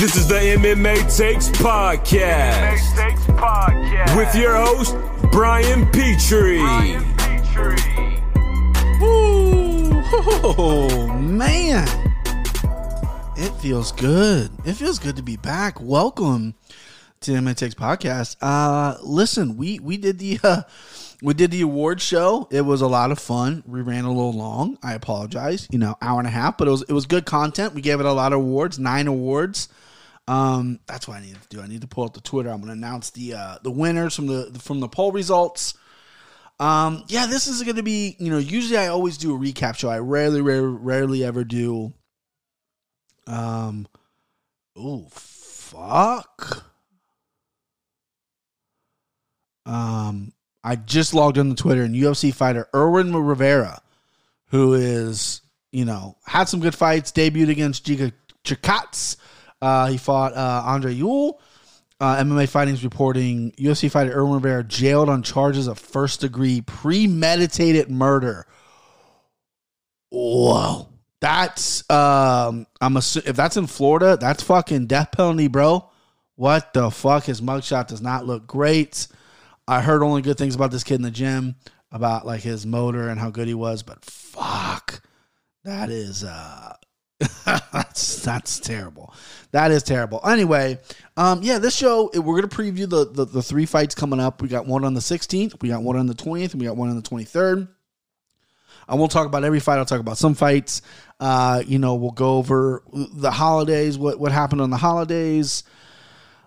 This is the MMA Takes Podcast. MMA Takes Podcast. With your host, Brian Petrie. Brian Petrie. Ooh, oh, man. It feels good. It feels good to be back. Welcome to the MMA Takes Podcast. Uh, listen, we we did the uh, we did the award show. It was a lot of fun. We ran a little long. I apologize. You know, hour and a half, but it was it was good content. We gave it a lot of awards, nine awards. Um, that's what I need to do. I need to pull up the Twitter. I'm going to announce the uh, the winners from the from the poll results. Um, yeah, this is going to be. You know, usually I always do a recap show. I rarely, rarely, rarely ever do. Um, oh fuck. Um, I just logged on the Twitter and UFC fighter Erwin Rivera, who is you know had some good fights, debuted against Giga Chikadze. Uh, he fought uh, Andre Ewell. Uh, MMA Fighting's reporting UFC fighter Erwin Rivera jailed on charges of first degree premeditated murder. Whoa, that's um, I'm assu- if that's in Florida, that's fucking death penalty, bro. What the fuck? His mugshot does not look great. I heard only good things about this kid in the gym, about like his motor and how good he was, but fuck, that is uh that's that's terrible. That is terrible. Anyway, um, yeah, this show we're gonna preview the, the the three fights coming up. We got one on the 16th, we got one on the 20th, and we got one on the 23rd. I won't talk about every fight. I'll talk about some fights. Uh, you know, we'll go over the holidays, what what happened on the holidays.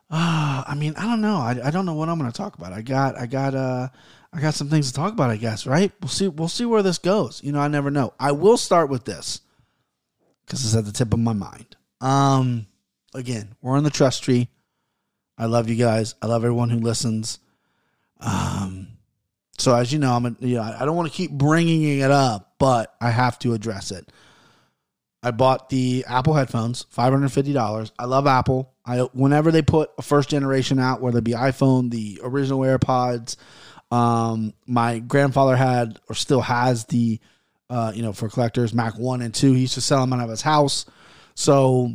Uh, I mean, I don't know. I, I don't know what I'm to talk about. I got I got uh I got some things to talk about. I guess right. We'll see. We'll see where this goes. You know, I never know. I will start with this because it's at the tip of my mind. Um, again, we're on the trust tree. I love you guys. I love everyone who listens. Um, so as you know, I'm a, you know I don't want to keep bringing it up, but I have to address it. I bought the Apple headphones, five hundred fifty dollars. I love Apple. I whenever they put a first generation out, whether it be iPhone, the original AirPods. Um, my grandfather had or still has the, uh, you know, for collectors, Mac One and Two. He used to sell them out of his house. So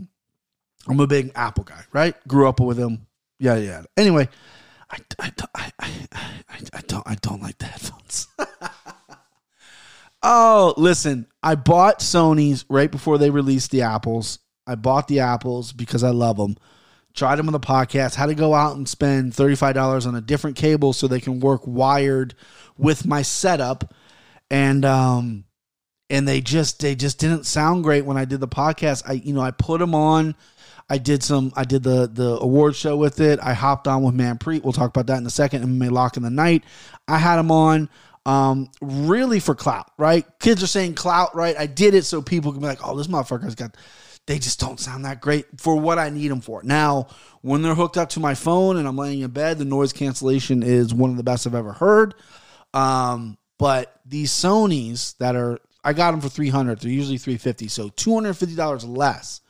I'm a big Apple guy, right? Grew up with him. Yeah, yeah. Anyway, I, I, I, I, I, don't I don't like the headphones. oh, listen, I bought Sony's right before they released the Apples. I bought the Apples because I love them. Tried them on the podcast. Had to go out and spend thirty five dollars on a different cable so they can work wired with my setup, and um, and they just they just didn't sound great when I did the podcast. I you know I put them on. I did some. I did the the award show with it. I hopped on with Manpreet. We'll talk about that in a second. MMA Lock in the Night. I had him on um, really for clout, right? Kids are saying clout, right? I did it so people can be like, oh, this motherfucker's got. They just don't sound that great for what I need them for. Now, when they're hooked up to my phone and I'm laying in bed, the noise cancellation is one of the best I've ever heard. Um, but these Sony's that are, I got them for 300. They're usually 350, so $250 less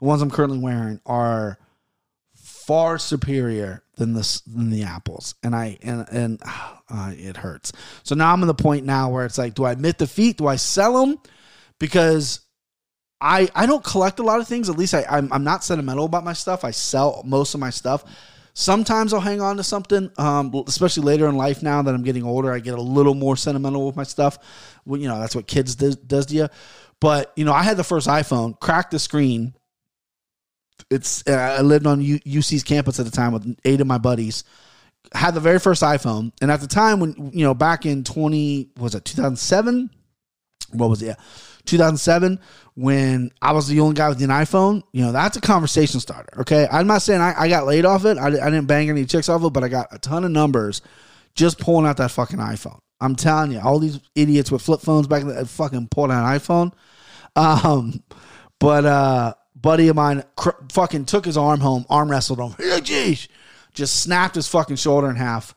the ones I'm currently wearing are far superior than the than the apples, and I and and uh, it hurts. So now I'm in the point now where it's like, do I admit defeat? Do I sell them? Because I I don't collect a lot of things. At least I I'm, I'm not sentimental about my stuff. I sell most of my stuff. Sometimes I'll hang on to something, um, especially later in life. Now that I'm getting older, I get a little more sentimental with my stuff. Well, you know that's what kids does, does to you. But you know, I had the first iPhone, cracked the screen, it's uh, I lived on U- UC's campus at the time with eight of my buddies. Had the very first iPhone, and at the time when you know back in twenty was it two thousand seven? What was it? Yeah, two thousand seven. When I was the only guy with an iPhone, you know that's a conversation starter. Okay, I'm not saying I, I got laid off it. I, I didn't bang any chicks off it, but I got a ton of numbers just pulling out that fucking iPhone. I'm telling you, all these idiots with flip phones back in then fucking pulled out an iPhone. Um, but uh buddy of mine cr- fucking took his arm home, arm wrestled him. Hey, geez, just snapped his fucking shoulder in half,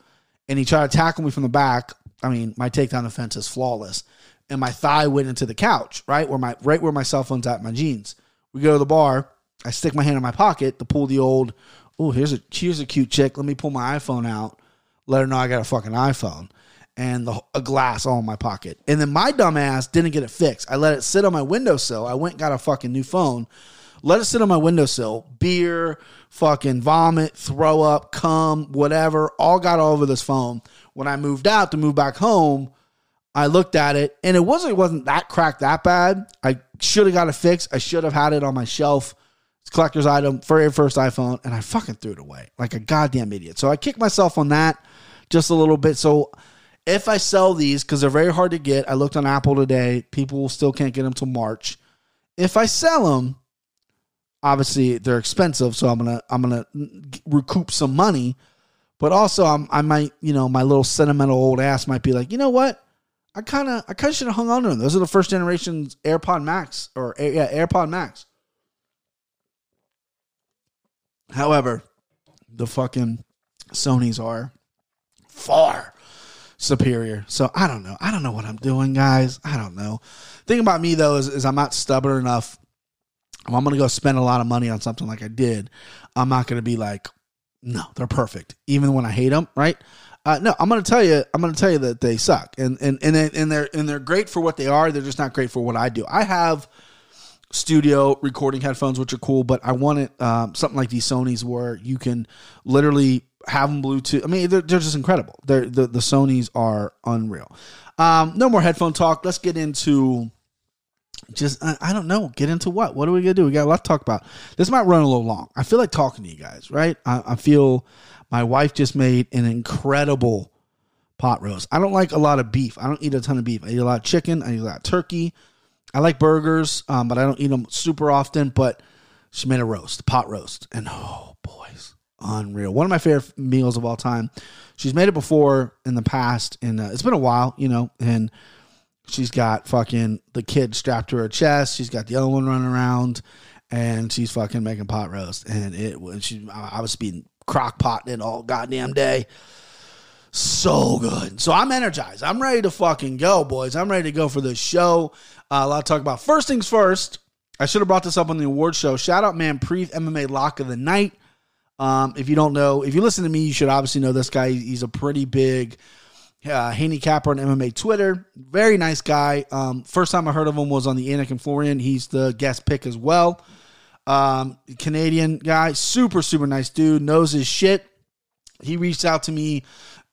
and he tried to tackle me from the back. I mean, my takedown defense is flawless, and my thigh went into the couch, right where my right where my cell phone's at, my jeans. We go to the bar. I stick my hand in my pocket to pull the old. Oh, here's a here's a cute chick. Let me pull my iPhone out. Let her know I got a fucking iPhone and the, a glass all in my pocket. And then my dumb ass didn't get it fixed. I let it sit on my windowsill. I went got a fucking new phone let it sit on my windowsill. Beer, fucking vomit, throw up, cum, whatever, all got all over this phone. When I moved out to move back home, I looked at it and it wasn't it wasn't that cracked that bad. I should have got it fixed. I should have had it on my shelf. It's collector's item, very first iPhone, and I fucking threw it away like a goddamn idiot. So I kicked myself on that just a little bit. So if I sell these, because they're very hard to get, I looked on Apple today. People still can't get them till March. If I sell them, obviously they're expensive, so I'm gonna I'm gonna recoup some money. But also, I'm, I might, you know, my little sentimental old ass might be like, you know what? I kind of, I kind of should have hung on to them. Those are the first generation's AirPod Max or yeah, AirPod Max. However, the fucking Sony's are far superior. So I don't know. I don't know what I'm doing, guys. I don't know. Thing about me though is, is I'm not stubborn enough. If I'm gonna go spend a lot of money on something like I did, I'm not gonna be like, no, they're perfect, even when I hate them, right? Uh, no, I'm gonna tell you. I'm gonna tell you that they suck, and and and and they're and they're great for what they are. They're just not great for what I do. I have studio recording headphones, which are cool, but I wanted um, something like these Sony's where you can literally have them Bluetooth. I mean, they're, they're just incredible. They're, the the Sony's are unreal. Um, no more headphone talk. Let's get into just I, I, don't know. Get into what? What are we gonna do? We got a lot to talk about. This might run a little long. I feel like talking to you guys, right? I, I feel my wife just made an incredible pot roast. I don't like a lot of beef. I don't eat a ton of beef. I eat a lot of chicken. I eat a lot of turkey. I like burgers, um, but I don't eat them super often. But she made a roast, pot roast, and oh boys, unreal. One of my favorite meals of all time. She's made it before in the past, and uh, it's been a while, you know. And she's got fucking the kid strapped to her chest. She's got the other one running around, and she's fucking making pot roast. And it was she. I was being crock potting it all goddamn day. So good. So I'm energized. I'm ready to fucking go, boys. I'm ready to go for this show. Uh, a lot to talk about. First things first, I should have brought this up on the award show. Shout out, man, Preeth MMA Lock of the Night. Um, if you don't know, if you listen to me, you should obviously know this guy. He's a pretty big uh, handicapper on MMA Twitter. Very nice guy. Um, first time I heard of him was on the Anik and Florian. He's the guest pick as well. Um, Canadian guy, super, super nice dude, knows his shit. He reached out to me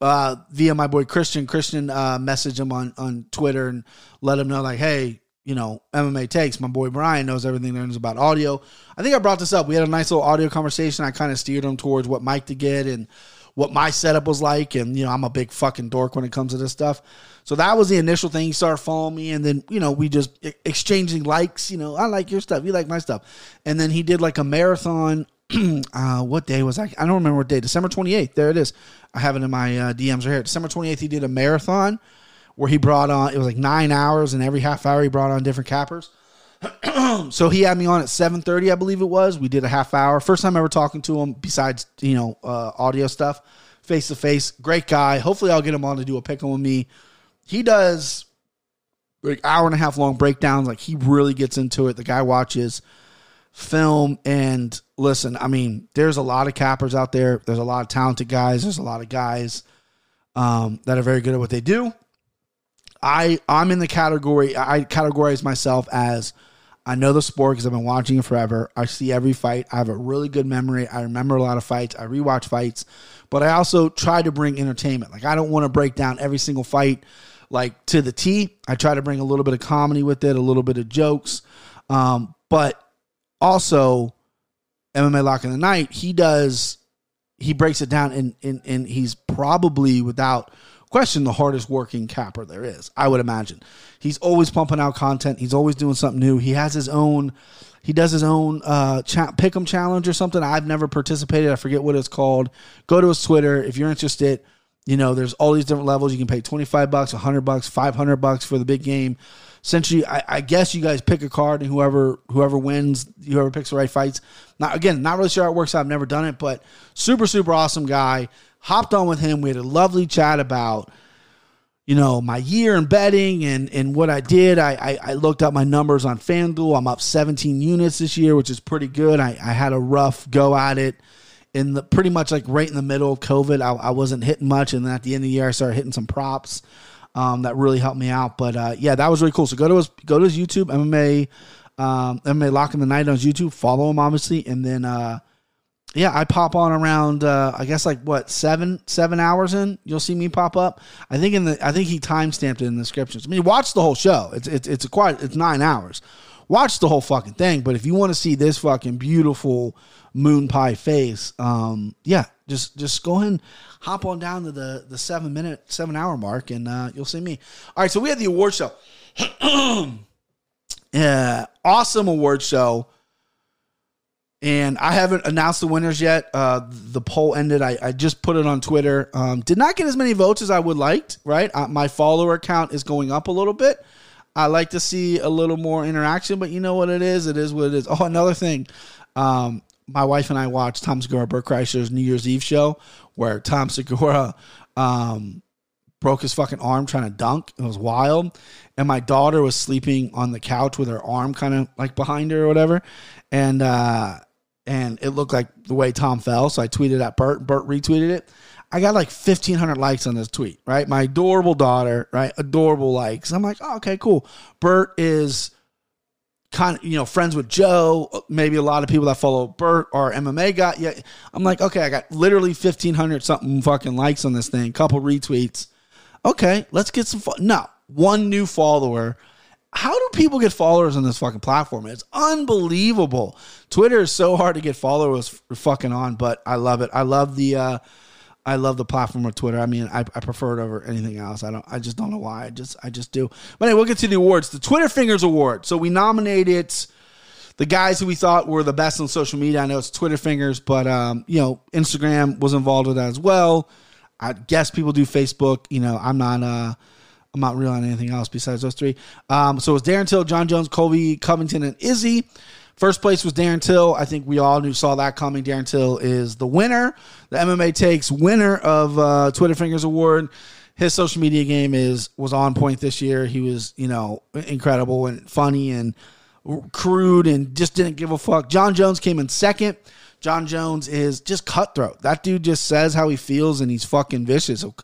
uh, via my boy Christian. Christian uh, messaged him on, on Twitter and let him know, like, hey, you know, MMA takes. My boy Brian knows everything there is about audio. I think I brought this up. We had a nice little audio conversation. I kind of steered him towards what mic to get and what my setup was like. And, you know, I'm a big fucking dork when it comes to this stuff. So that was the initial thing. He started following me, and then you know we just exchanging likes. You know, I like your stuff, you like my stuff, and then he did like a marathon. uh, what day was I? I don't remember what day. December twenty eighth. There it is. I have it in my uh, DMs right here. December twenty eighth. He did a marathon where he brought on. It was like nine hours, and every half hour he brought on different cappers. so he had me on at 7.30 i believe it was we did a half hour first time ever talking to him besides you know uh, audio stuff face to face great guy hopefully i'll get him on to do a pick on with me he does like hour and a half long breakdowns. Like he really gets into it. The guy watches film and listen. I mean, there's a lot of cappers out there. There's a lot of talented guys. There's a lot of guys um, that are very good at what they do. I I'm in the category. I categorize myself as I know the sport because I've been watching it forever. I see every fight. I have a really good memory. I remember a lot of fights. I rewatch fights, but I also try to bring entertainment. Like I don't want to break down every single fight like to the T. I try to bring a little bit of comedy with it, a little bit of jokes, um, but also MMA Lock in the Night. He does he breaks it down, and and and he's probably without question the hardest working capper there is. I would imagine he's always pumping out content. He's always doing something new. He has his own. He does his own uh, cha- pick'em challenge or something. I've never participated. I forget what it's called. Go to his Twitter if you're interested you know, there's all these different levels. You can pay 25 bucks, 100 bucks, 500 bucks for the big game. Essentially, I, I, guess you guys pick a card and whoever whoever wins, whoever picks the right fights. Now, again, not really sure how it works. I've never done it, but super super awesome guy. Hopped on with him. We had a lovely chat about you know my year in betting and and what I did. I, I, I looked up my numbers on FanDuel. I'm up 17 units this year, which is pretty good. I, I had a rough go at it in the pretty much like right in the middle of COVID. I, I wasn't hitting much, and then at the end of the year, I started hitting some props. Um, that really helped me out. But uh, yeah, that was really cool. So go to his go to his YouTube MMA um, MMA Lock in the Night on his YouTube. Follow him obviously, and then uh, yeah, I pop on around uh, I guess like what seven seven hours in. You'll see me pop up. I think in the I think he time stamped it in the descriptions. I mean, watch the whole show. It's it's it's a quite it's nine hours. Watch the whole fucking thing. But if you want to see this fucking beautiful moon pie face, um, yeah, just just go ahead and hop on down to the the seven minute seven hour mark, and uh, you'll see me. All right, so we had the award show. yeah, awesome award show. And I haven't announced the winners yet. Uh, the poll ended. I, I just put it on Twitter. Um, did not get as many votes as I would liked. Right, uh, my follower count is going up a little bit. I like to see a little more interaction, but you know what it is. It is what it is. Oh, another thing. Um, my wife and I watched Tom Segura, Bert Kreischer's New Year's Eve show, where Tom Segura um, broke his fucking arm trying to dunk. It was wild. And my daughter was sleeping on the couch with her arm kind of like behind her or whatever. And uh, and it looked like the way Tom fell. So I tweeted at Bert. And Bert retweeted it. I got like 1,500 likes on this tweet, right? My adorable daughter, right? Adorable likes. I'm like, oh, okay, cool. Bert is kind of, you know, friends with Joe. Maybe a lot of people that follow Bert or MMA got. Yeah. I'm like, okay, I got literally 1,500 something fucking likes on this thing, couple retweets. Okay, let's get some. Fo- no, one new follower how do people get followers on this fucking platform? It's unbelievable. Twitter is so hard to get followers fucking on, but I love it. I love the uh I love the platform of Twitter. I mean, I, I prefer it over anything else. I don't I just don't know why. I just I just do. But anyway, we'll get to the awards. The Twitter Fingers Award. So we nominated the guys who we thought were the best on social media. I know it's Twitter Fingers, but um, you know, Instagram was involved with that as well. I guess people do Facebook. You know, I'm not uh I'm not real on anything else besides those three. Um, so it was Darren Till, Jon Jones, Colby Covington, and Izzy. First place was Darren Till. I think we all knew saw that coming. Darren Till is the winner, the MMA takes winner of uh, Twitter Fingers Award. His social media game is was on point this year. He was you know incredible and funny and crude and just didn't give a fuck. Jon Jones came in second. Jon Jones is just cutthroat. That dude just says how he feels and he's fucking vicious. He'll,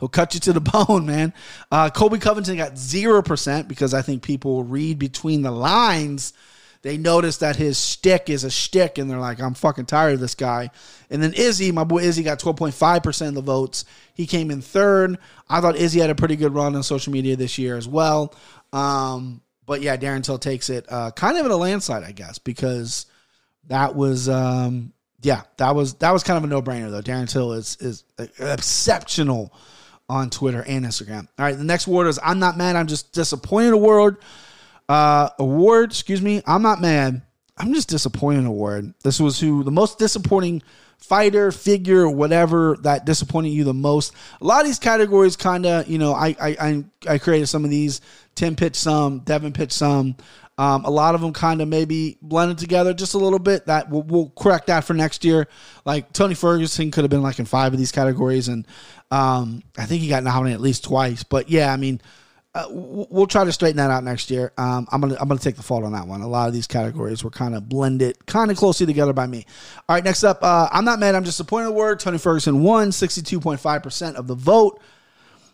He'll cut you to the bone, man. Uh, Colby Covington got 0% because I think people read between the lines. They notice that his stick is a stick, and they're like, I'm fucking tired of this guy. And then Izzy, my boy Izzy, got 12.5% of the votes. He came in third. I thought Izzy had a pretty good run on social media this year as well. Um, but yeah, Darren Till takes it uh, kind of in a landslide, I guess, because that was um, yeah, that was that was kind of a no brainer though. Darren Till is is exceptional on Twitter and Instagram. All right, the next word is I'm not mad. I'm just disappointed. Award, uh, award. Excuse me. I'm not mad. I'm just disappointed. Award. This was who the most disappointing fighter, figure, whatever that disappointed you the most. A lot of these categories, kind of, you know, I, I I I created some of these. Tim pitched some, Devin pitched some. Um, a lot of them kind of maybe blended together just a little bit. That we'll, we'll, correct that for next year. Like Tony Ferguson could have been like in five of these categories, and um, I think he got nominated at least twice. But yeah, I mean, uh, we'll try to straighten that out next year. Um, I'm gonna I'm gonna take the fault on that one. A lot of these categories were kind of blended, kind of closely together by me. All right, next up, uh, I'm not mad. I'm just disappointed. Word Tony Ferguson won 62.5 percent of the vote.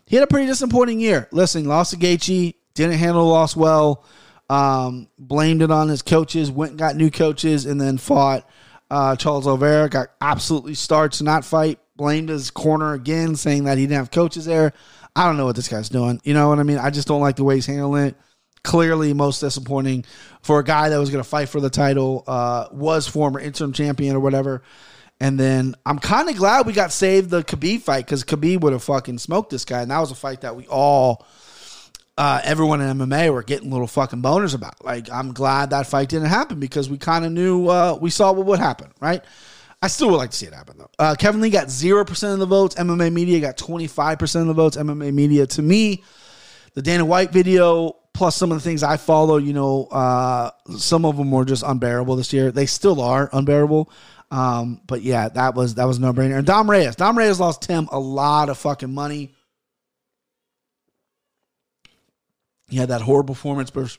He had a pretty disappointing year. Listen, lost to Gaethje, didn't handle the loss well um, blamed it on his coaches, went and got new coaches, and then fought uh, Charles Oliveira. Got absolutely starts not fight. Blamed his corner again, saying that he didn't have coaches there. I don't know what this guy's doing. You know what I mean? I just don't like the way he's handling it. Clearly, most disappointing for a guy that was going to fight for the title, uh, was former interim champion or whatever. And then I'm kind of glad we got saved the Khabib fight because Khabib would have fucking smoked this guy, and that was a fight that we all uh, everyone in MMA were getting little fucking boners about. Like, I'm glad that fight didn't happen because we kind of knew, uh, we saw what would happen, right? I still would like to see it happen though. Uh, Kevin Lee got 0% of the votes. MMA Media got 25% of the votes. MMA Media, to me, the Dana White video, plus some of the things I follow, you know, uh, some of them were just unbearable this year. They still are unbearable. Um, but yeah, that was that was no brainer. And Dom Reyes, Dom Reyes lost Tim a lot of fucking money. He had that horrible performance versus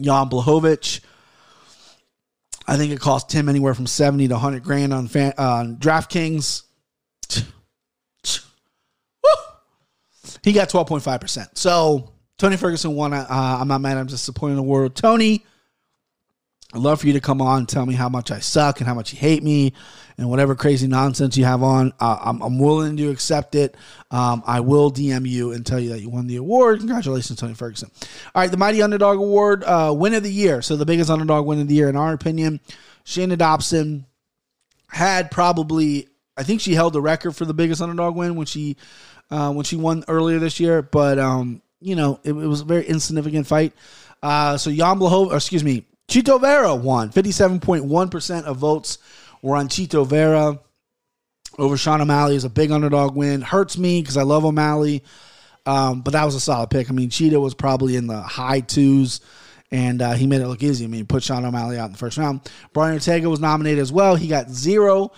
Jan Blachowicz. I think it cost him anywhere from 70 to 100 grand on, fan, uh, on DraftKings. He got 12.5%. So Tony Ferguson won. Uh, I'm not mad. I'm disappointed in the world. Tony, I'd love for you to come on and tell me how much I suck and how much you hate me and whatever crazy nonsense you have on. Uh, I'm, I'm willing to accept it. Um, I will DM you and tell you that you won the award. Congratulations, Tony Ferguson. All right, the Mighty Underdog Award, uh, win of the year. So the biggest underdog win of the year, in our opinion. Shana Dobson had probably, I think she held the record for the biggest underdog win when she uh, when she won earlier this year. But um, you know, it, it was a very insignificant fight. Uh, so Jan excuse me, Chito Vera won. 57.1% of votes were on Chito Vera over Sean O'Malley is a big underdog win. Hurts me because I love O'Malley, um, but that was a solid pick. I mean, Chito was probably in the high twos, and uh, he made it look easy. I mean, put Sean O'Malley out in the first round. Brian Ortega was nominated as well. He got zero,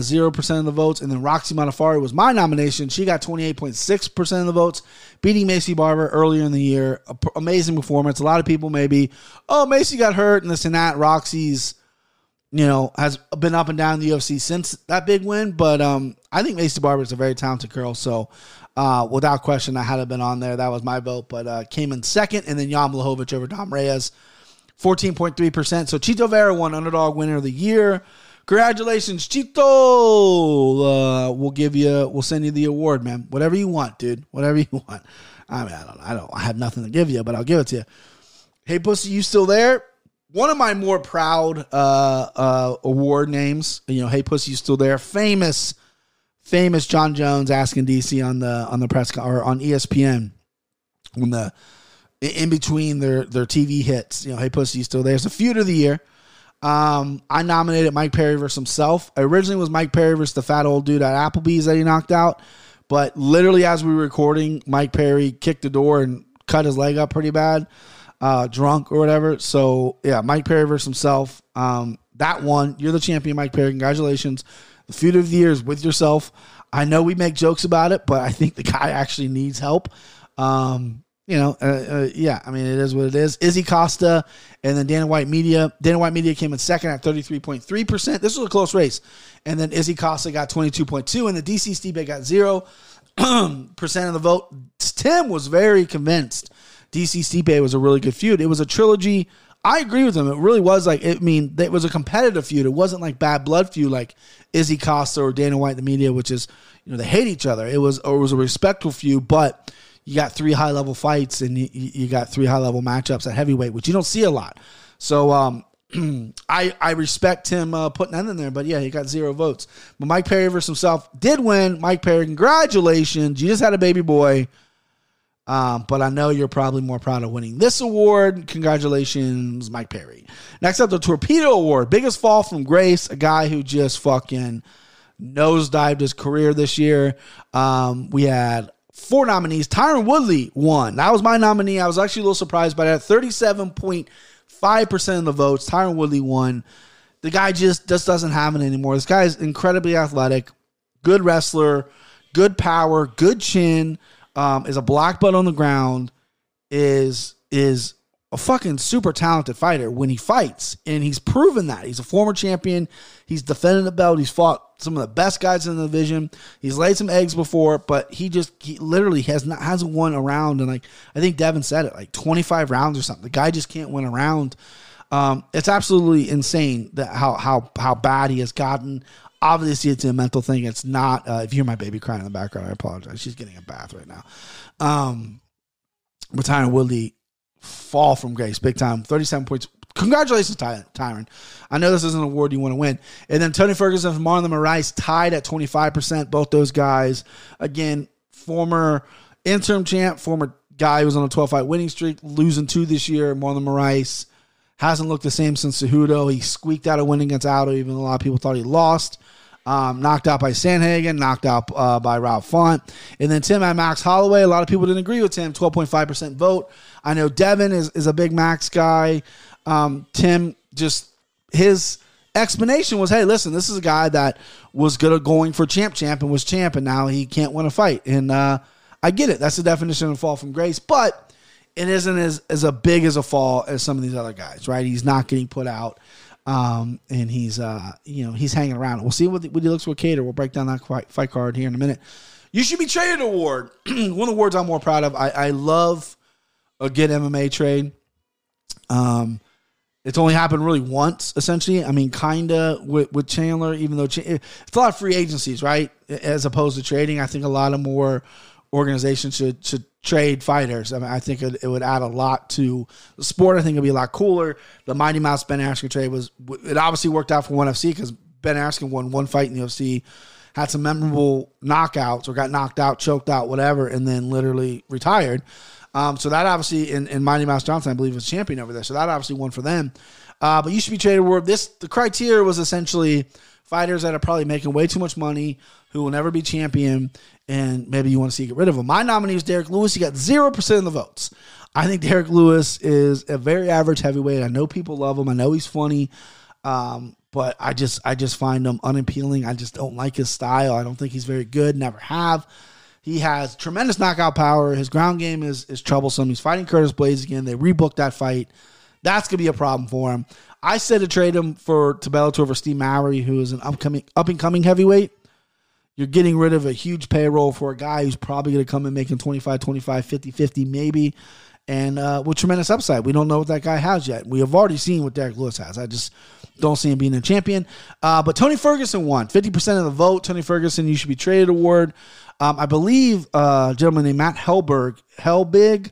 zero uh, percent of the votes, and then Roxy Modafferi was my nomination. She got twenty eight point six percent of the votes, beating Maycee Barber earlier in the year. Amazing performance. A lot of people maybe, oh, Maycee got hurt and this and that. Roxy's you know, has been up and down the UFC since that big win. But um, I think Maycee Barber is a very talented girl. So uh, without question, I had to been on there. That was my vote. But uh, came in second, and then Jan Blachowicz over Dom Reyes, fourteen point three percent. So Chito Vera won underdog winner of the year. Congratulations, Chito! Uh, we'll give you, we'll send you the award, man. Whatever you want, dude. Whatever you want. I mean, I don't, I don't, I have nothing to give you, but I'll give it to you. Hey, pussy, you still there? one of my more proud uh, uh, award names. You know, hey pussy, you still there? Famous, famous Jon Jones asking DC on the on the press or on ESPN when the in between their their TV hits. You know, hey pussy, you still there? It's a feud of the year. Um, I nominated Mike Perry versus himself. Originally was Mike Perry versus the fat old dude at Applebee's that he knocked out, but literally as we were recording, Mike Perry kicked the door and cut his leg up pretty bad uh, drunk or whatever. So yeah, Mike Perry versus himself. Um, that one, you're the champion, Mike Perry. Congratulations. The feud of the year is with yourself. I know we make jokes about it, but I think the guy actually needs help. Um, you know, uh, uh, yeah, I mean, it is what it is. Izzy Costa and then Dana White Media. Dana White Media came in second at 33.3%. This was a close race. And then Izzy Costa got 22.2 and the DC Stipe got 0% of the vote. Tim was very convinced DC Stipe was a really good feud. It was a trilogy. I agree with him. It really was like, I mean, it was a competitive feud. It wasn't like bad blood feud like Izzy Costa or Dana White, the media, which is, you know, they hate each other. It was, or it was a respectful feud, but you got three high level fights and you, you got three high level matchups at heavyweight, which you don't see a lot. So, um, I I respect him uh, putting that in there, but yeah, he got zero votes. But Mike Perry versus himself did win. Mike Perry, congratulations! You just had a baby boy. Um, but I know you're probably more proud of winning this award. Congratulations, Mike Perry. Next up, the Torpedo Award. Biggest fall from grace. A guy who just fucking nosedived his career this year. Um, we had four nominees. Tyron Woodley won. That was my nominee. I was actually a little surprised by that. 37.5% of the votes. Tyron Woodley won. The guy just, just doesn't have it anymore. This guy is incredibly athletic, good wrestler, good power, good chin um, is a black belt on the ground, is is a fucking super talented fighter when he fights, and he's proven that. He's a former champion. He's defended the belt. He's fought some of the best guys in the division. He's laid some eggs before, but he just he literally has not hasn't won a round. And like I think Devin said it, like twenty five rounds or something. The guy just can't win a round. Um, it's absolutely insane that how how how bad he has gotten. Obviously, it's a mental thing. It's not. Uh, if you hear my baby crying in the background, I apologize. She's getting a bath right now. Um, but Tyron Woodley fall from grace big time. Thirty-seven points. Congratulations, Ty- Tyron. I know this is an award you want to win. And then Tony Ferguson and Marlon Moraes tied at twenty-five percent. Both those guys, again, former interim champ, former guy who was on a twelve-fight winning streak, losing two this year. Marlon Moraes hasn't looked the same since Cejudo. He squeaked out a win against Aldo, even a lot of people thought he lost. Um, knocked out by Sandhagen, knocked out uh, by Rob Font. And then Tim and Max Holloway. A lot of people didn't agree with Tim. 12.5% vote. I know Devin is, is a big Max guy. Um, Tim just, his explanation was, hey, listen, this is a guy that was good at going for champ champ and was champ, and now he can't win a fight. And uh, I get it. That's the definition of fall from grace. But it isn't as, as a big as a fall as some of these other guys, right? He's not getting put out. Um, and he's uh, you know, he's hanging around. We'll see what, what he looks with Kattar. We'll break down that fight, card here in a minute. You should be traded award. One of the awards I'm more proud of. I, I love a good MMA trade. Um, it's only happened really once, essentially. I mean, kinda with, with Chandler, even though Ch- it's a lot of free agencies, right? As opposed to trading, I think a lot of more organizations should should trade fighters. I mean, I think it, it would add a lot to the sport. I think it'd be a lot cooler. The Mighty Mouse Ben Askren trade was it obviously worked out for ONE FC because Ben Askren won one fight in the UFC, had some memorable knockouts or got knocked out, choked out, whatever, and then literally retired. Um, so that obviously, in, Mighty Mouse Johnson, I believe, was champion over there. So that obviously won for them. Uh, but you should be traded award. This the criteria was essentially fighters that are probably making way too much money, who will never be champion, and maybe you want to see get rid of him. My nominee is Derrick Lewis. He got zero percent of the votes. I think Derrick Lewis is a very average heavyweight. I know people love him. I know he's funny. Um, but I just I just find him unappealing. I just don't like his style. I don't think he's very good. Never have. He has tremendous knockout power. His ground game is is troublesome. He's fighting Curtis Blaydes again. They rebooked that fight. That's gonna be a problem for him. I said to trade him for to Bellator over Steve Mowry, who is an upcoming up and coming heavyweight. You're getting rid of a huge payroll for a guy who's probably going to come in making 25, 25, 50, 50 maybe. And uh, with tremendous upside. We don't know what that guy has yet. We have already seen what Derrick Lewis has. I just don't see him being a champion. Uh, but Tony Ferguson won 50% of the vote. Tony Ferguson, you should be traded award. Um, I believe uh, a gentleman named Matt Hellberg, Hellbig,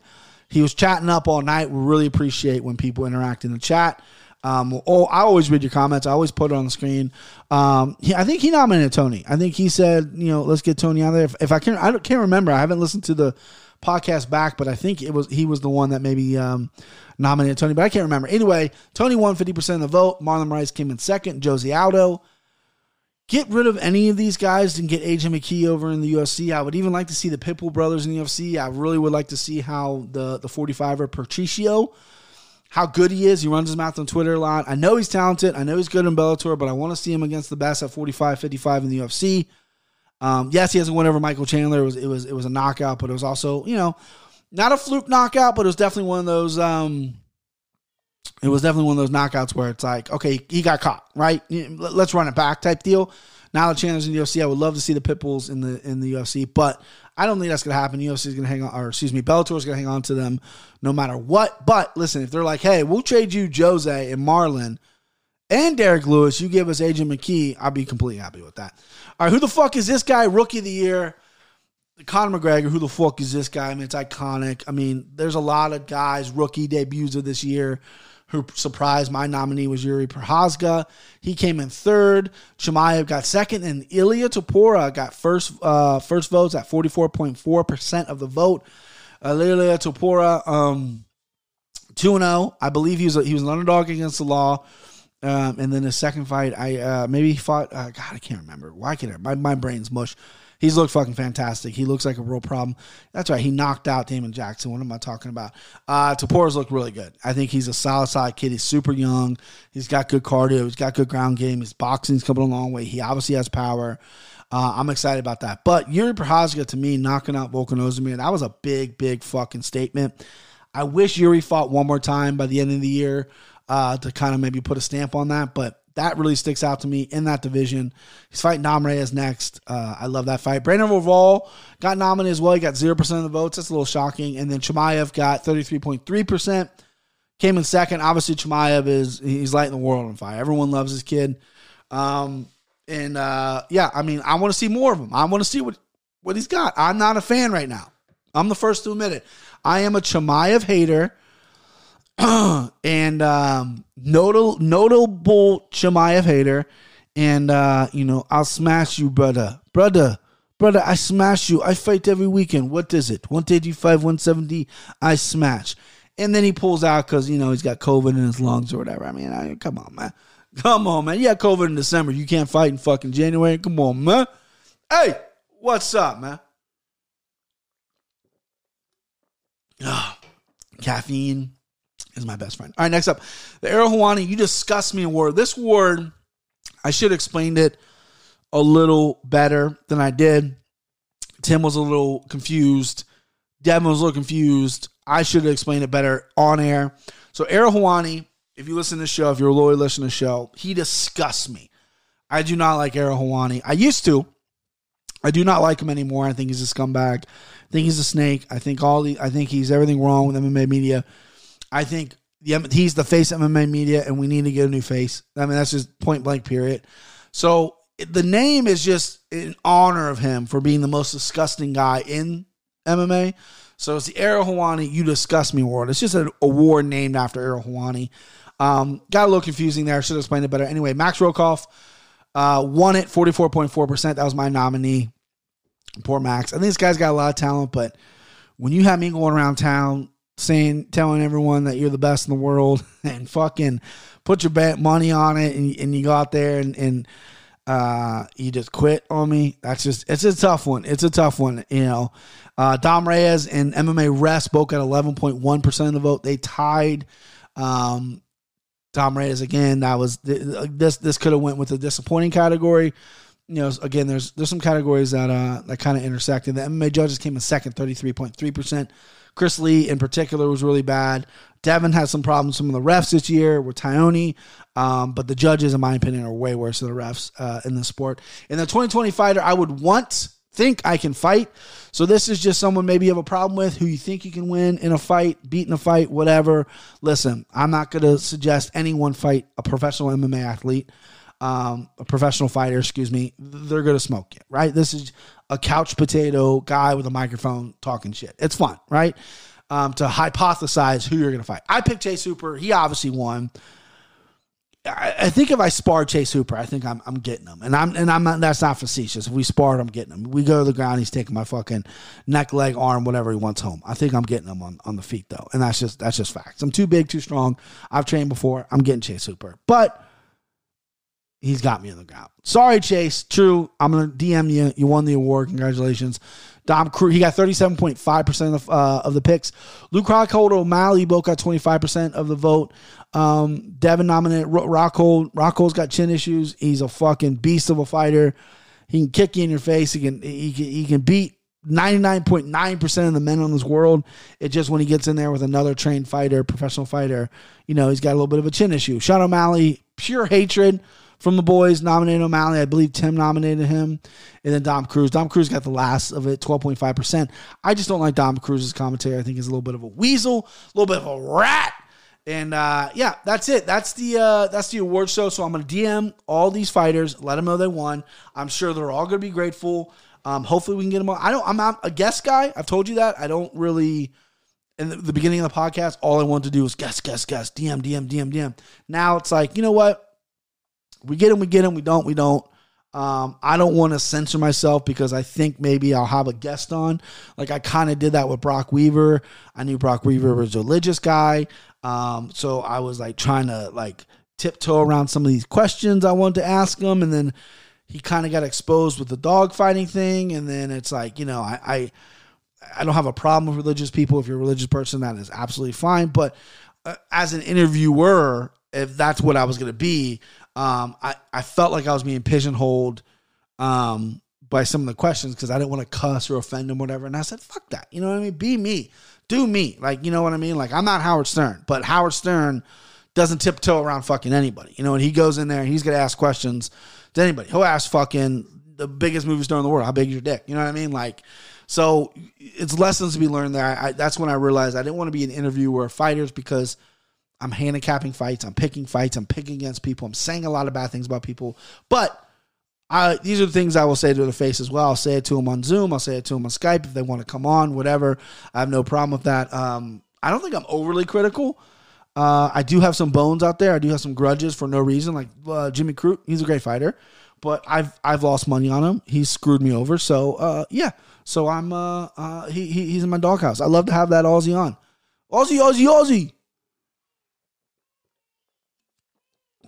he was chatting up all night. We really appreciate when people interact in the chat. Um, oh, I always read your comments. I always put it on the screen. Um, he, I think he nominated Tony. I think he said, you know, let's get Tony out there. If, if I can, I can't remember. I haven't listened to the podcast back, but I think it was he was the one that maybe um, nominated Tony, but I can't remember. Anyway, Tony won fifty percent of the vote. Marlon Rice came in second. Josie Aldo. Get rid of any of these guys and get AJ McKee over in the UFC. I would even like to see the Pitbull brothers in the UFC. I really would like to see how the the 45er Patricio, how good he is. He runs his mouth on Twitter a lot. I know he's talented. I know he's good in Bellator, but I want to see him against the best at 45, 55 in the UFC. Um, yes, he hasn't won over Michael Chandler. It was it was it was a knockout, but it was also you know not a fluke knockout, but it was definitely one of those. Um, it was definitely one of those knockouts where it's like, okay, he got caught, right? Let's run it back type deal. Now the Chandler's in the UFC. I would love to see the Pitbulls in the in the UFC, but I don't think that's going to happen. UFC is going to hang on, or excuse me, Bellator is going to hang on to them no matter what. But listen, if they're like, hey, we'll trade you Jose and Marlon and Derrick Lewis, you give us AJ McKee, I'll be completely happy with that. All right, who the fuck is this guy? Rookie of the year. Conor McGregor, who the fuck is this guy? I mean, it's iconic. I mean, there's a lot of guys, rookie debuts of this year who surprised. My nominee was Jiri Prochazka. He came in third. Chimaev got second, and Ilia Topuria got first uh, first votes at 44.4% of the vote. Uh, Ilia Topuria, um, 2 0. I believe he was, a, he was an underdog against the law. Um, and then the second fight, I uh, maybe he fought. Uh, God, I can't remember. Why can't I? My, my brain's mush. He's looked fucking fantastic. He looks like a real problem. That's right. He knocked out Damon Jackson. What am I talking about? Uh, Topuria's looked really good. I think he's a solid side kid. He's super young. He's got good cardio. He's got good ground game. His boxing's coming a long way. He obviously has power. Uh, I'm excited about that. But Jiri Prochazka, to me, knocking out Volkan Ozdemir, that was a big, big fucking statement. I wish Jiri fought one more time by the end of the year uh, to kind of maybe put a stamp on that. But that really sticks out to me in that division. He's fighting Dom Reyes next. Uh, I love that fight. Brandon Royval got nominated as well. He got 0% of the votes. That's a little shocking. And then Chimaev got 33.3%. Came in second. Obviously, Chimaev is he's lighting the world on fire. Everyone loves his kid. Um, and uh, yeah, I mean, I want to see more of him. I want to see what, what he's got. I'm not a fan right now. I'm the first to admit it. I am a Chimaev hater. and um, notable notable Chimaev hater, and uh, you know I'll smash you, brother, brother, brother. I smash you. I fight every weekend. What is it? One eighty five, one seventy. I smash, and then he pulls out because you know he's got COVID in his lungs or whatever. I mean, I, come on, man, come on, man. You got COVID in December. You can't fight in fucking January. Come on, man. Hey, what's up, man? Caffeine is my best friend. All right, next up, the Ariel Helwani. You discussed me award. This award, I should have explained it a little better than I did. Tim was a little confused. Devin was a little confused. I should have explained it better on air. So Ariel Helwani, if you listen to the show, if you're a loyal listener to the show, he disgusts me. I do not like Ariel Helwani. I used to. I do not like him anymore. I think he's a scumbag. I think he's a snake. I think all the I think he's everything wrong with MMA media. I think the, he's the face of MMA media, and we need to get a new face. I mean, that's just point blank. Period. So the name is just in honor of him for being the most disgusting guy in MMA. So it's the Ariel Helwani You Disgust Me Award. It's just an award named after Ariel Helwani. Um, got a little confusing there. Should have explained it better. Anyway, Max Rohskopf uh, won it 44.4%. That was my nominee. Poor Max. I think this guy's got a lot of talent, but when you have me going around town saying, telling everyone that you're the best in the world and fucking put your bet money on it and, and you go out there and, and uh, you just quit on me. That's just, it's a tough one. It's a tough one, you know. Uh, Dom Reyes and MMA Rest both got 11.1% of the vote. They tied um, Reyes again. That was this. This could have went with the disappointing category. You know, again, there's there's some categories that uh that kind of intersected. The MMA judges came in second, 33.3 percent. Chris Lee in particular was really bad. Devin had some problems with some of the refs this year with Tyone, um, but the judges, in my opinion, are way worse than the refs uh, in the sport. In the 2020 fighter, I would want think I can fight. So this is just someone maybe you have a problem with who you think you can win in a fight, beat in a fight, whatever. Listen, I'm not going to suggest anyone fight a professional MMA athlete, um, a professional fighter, excuse me. They're going to smoke you, right? This is a couch potato guy with a microphone talking shit. It's fun, right? Um, to hypothesize who you're going to fight. I picked Chase Hooper. He obviously won. I, think if I spar Chase Hooper, I think I'm I'm getting him, and I'm and I'm not. That's not facetious. If we sparred, I'm getting him. We go to the ground, he's taking my fucking neck, leg, arm, whatever he wants home. I think I'm getting him on, on the feet though, and that's just that's just facts. I'm too big, too strong. I've trained before. I'm getting Chase Hooper, but he's got me on the ground. Sorry, Chase. True. I'm gonna DM you. You won the award. Congratulations. Dom Cruz, he got 37.5% of, uh, of the picks. Luke Rockhold O'Malley both got 25% of the vote. Um, Devin nominated Rockhold. Rockhold's got chin issues. He's a fucking beast of a fighter. He can kick you in your face. He can he can, he can beat 99.9% of the men on this world. It just when he gets in there with another trained fighter, professional fighter, you know, he's got a little bit of a chin issue. Sean O'Malley, pure hatred from the boys nominated O'Malley. I believe Tim nominated him. And then Dom Cruz. Dom Cruz got the last of it, 12.5%. I just don't like Dom Cruz's commentary. I think he's a little bit of a weasel, a little bit of a rat. And uh, yeah, that's it. That's the uh, that's the award show. So I'm gonna DM all these fighters, let them know they won. I'm sure they're all gonna be grateful. Um, hopefully we can get them. On. I don't. I'm a guest guy. I've told you that. I don't really. In the, the beginning of the podcast, all I wanted to do was guess, guess, guess, DM, DM, DM, DM. Now it's like, you know what? We get them, we get them. We don't, we don't. Um, I don't want to censor myself because I think maybe I'll have a guest on. Like I kind of did that with Brok Weaver. I knew Brok Weaver was a religious guy. Um, so I was like trying to like tiptoe around some of these questions I wanted to ask him. And then he kind of got exposed with the dog fighting thing. And then it's like, you know, I, I, I don't have a problem with religious people. If you're a religious person, that is absolutely fine. But uh, as an interviewer, if that's what I was going to be, um, I, I felt like I was being pigeonholed um, by some of the questions because I didn't want to cuss or offend him, or whatever. And I said, fuck that. You know what I mean? Be me. Do me. Like, you know what I mean? Like, I'm not Howard Stern, but Howard Stern doesn't tiptoe around fucking anybody. You know, and he goes in there, and he's going to ask questions to anybody. He'll ask fucking the biggest movie star in the world, how big is your dick? You know what I mean? Like, so it's lessons to be learned there. I, that's when I realized I didn't want to be an interviewer of fighters because – I'm handicapping fights. I'm picking fights. I'm picking against people. I'm saying a lot of bad things about people. But I, these are the things I will say to their face as well. I'll say it to them on Zoom. I'll say it to them on Skype if they want to come on, whatever. I have no problem with that. Um, I don't think I'm overly critical. Uh, I do have some bones out there. I do have some grudges for no reason. Like uh, Jimmy Crute, he's a great fighter, but I've I've lost money on him. He's screwed me over. So uh, yeah. So I'm uh, uh, he, he he's in my doghouse. I love to have that Aussie on. Aussie, Aussie, Aussie.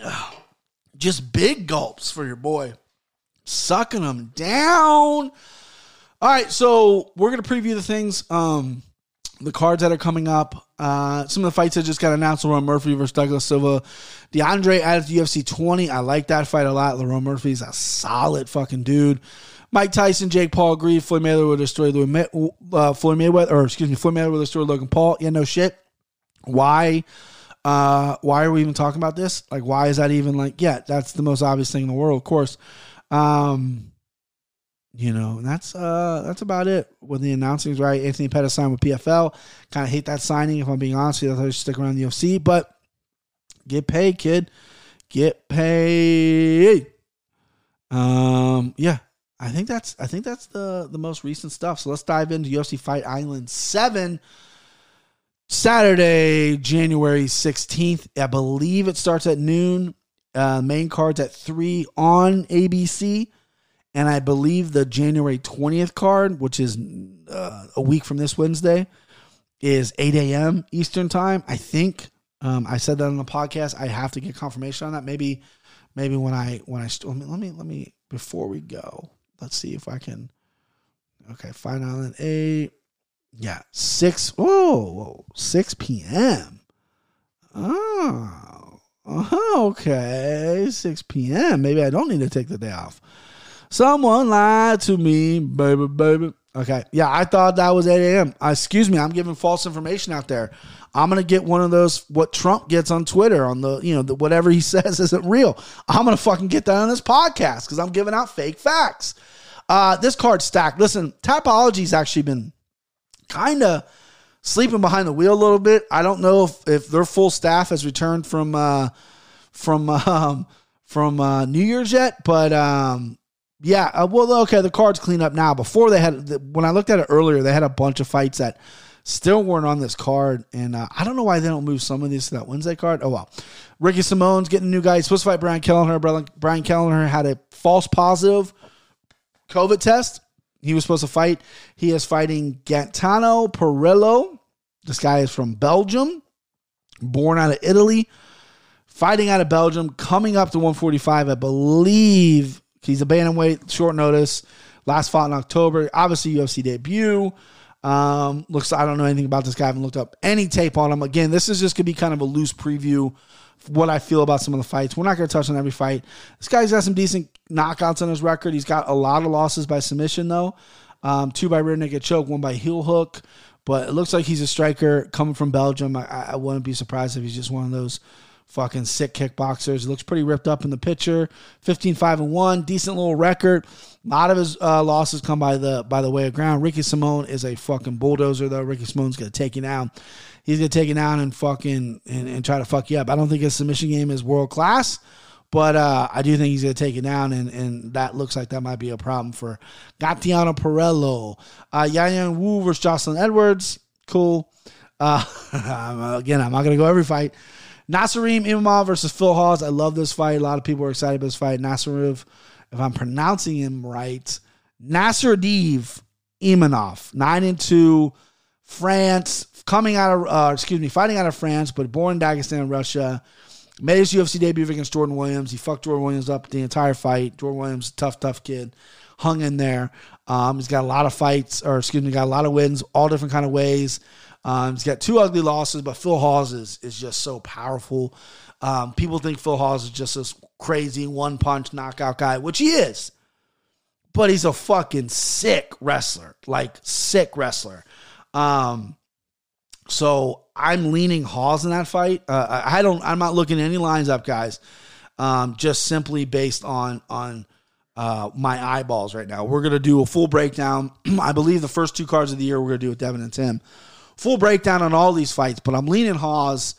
Just big gulps for your boy. Sucking them down. All right, so we're gonna preview the things, um, the cards that are coming up. Uh, some of the fights that just got announced: Lerone Murphy versus Douglas Silva. de Andrade UFC 20. I like that fight a lot. Lerone Murphy's a solid fucking dude. Mike Tyson, Jake Paul agreed. Floyd Mayweather would destroy uh, Floyd Mayweather, or excuse me, Floyd Mayweather would destroy Logan Paul. Yeah, no shit. Why? Uh, why are we even talking about this? Like, why is that even like? Yeah, that's the most obvious thing in the world, of course. Um, you know, that's uh that's about it with the announcings, right? Anthony Pettis signed with PFL. Kind of hate that signing, if I'm being honest. with you. I thought stick around the UFC, but get paid, kid. Get paid. Um, yeah, I think that's I think that's the the most recent stuff. So let's dive into UFC Fight Island Seven. Saturday, January 16th. I believe it starts at noon. Uh, main card's at 3 on ABC. And I believe the January 20th card, which is uh, a week from this Wednesday, is 8 a.m. Eastern time. I think um, I said that on the podcast. I have to get confirmation on that. Maybe, maybe when I when I let me let me let me before we go, let's see if I can. Okay, Fight Island eight. Yeah, six. Whoa, six p.m. Oh, oh, okay, six p.m. Maybe I don't need to take the day off. Someone lied to me, baby, baby. Okay, yeah, I thought that was 8 a.m. Uh, excuse me, I'm giving false information out there. I'm gonna get one of those what Trump gets on Twitter on the you know the, whatever he says isn't real. I'm gonna fucking get that on this podcast because I'm giving out fake facts. Uh, this card stacked. Listen, Tapology's actually been kind of sleeping behind the wheel a little bit. I don't know if, if their full staff has returned from uh, from um, from uh, New Year's yet, but um, yeah. Uh, well, okay, the cards clean up now. Before they had when I looked at it earlier, they had a bunch of fights that still weren't on this card, and uh, I don't know why they don't move some of these to that Wednesday card. Oh well, Ricky Simón's getting a new guy. He's supposed to fight Brian Kelleher. Brian Kelleher had a false positive COVID test. He was supposed to fight. He is fighting Gaetano Pirrello. This guy is from Belgium, born out of Italy, fighting out of Belgium, coming up to 145. I believe he's a bantamweight, short notice. Last fought in October. Obviously, UFC debut. Um, looks, I don't know anything about this guy. I haven't looked up any tape on him. Again, this is just to be kind of a loose preview what I feel about some of the fights. We're not going to touch on every fight. This guy's got some decent knockouts on his record. He's got a lot of losses by submission, though. Um, two by rear naked choke, one by heel hook. But it looks like he's a striker coming from Belgium. I, I wouldn't be surprised if he's just one of those fucking sick kickboxers. He looks pretty ripped up in the picture. 15 5 and 1, decent little record. A lot of his uh, losses come by the by the way of ground. Ricky Simón is a fucking bulldozer though. Ricky Simón's gonna take you down he's gonna take you down and fucking and, and try to fuck you up. I don't think his submission game is world class, but uh, I do think he's gonna take it down, and, and that looks like that might be a problem for Gaetano Pirrello. Uh, Yanan Wu versus Joselyne Edwards, cool. Uh, again, I'm not gonna go every fight. Nassourdine Imavov versus Phil Hawes. I love this fight. A lot of people are excited about this fight. Nassourdine, if I'm pronouncing him right, Nassourdine Imavov, nine and two, France, coming out of, uh, excuse me, fighting out of France, but born in Dagestan, Russia. Made his UFC debut against Jordan Williams. He fucked Jordan Williams up the entire fight. Jordan Williams, tough, tough kid, hung in there. Um, he's got a lot of fights, or excuse me, got a lot of wins, all different kind of ways. Um, he's got two ugly losses, but Phil Hawes is, is just so powerful. Um, people think Phil Hawes is just this crazy one punch knockout guy, which he is. But he's a fucking sick wrestler, like sick wrestler. Um, so I'm leaning Hawes in that fight. Uh, I don't. I'm not looking any lines up, guys. Um, just simply based on on uh, my eyeballs right now. We're gonna do a full breakdown. I believe the first two cards of the year we're gonna do with Devin and Tim. Full breakdown on all these fights, but I'm leaning Hawes.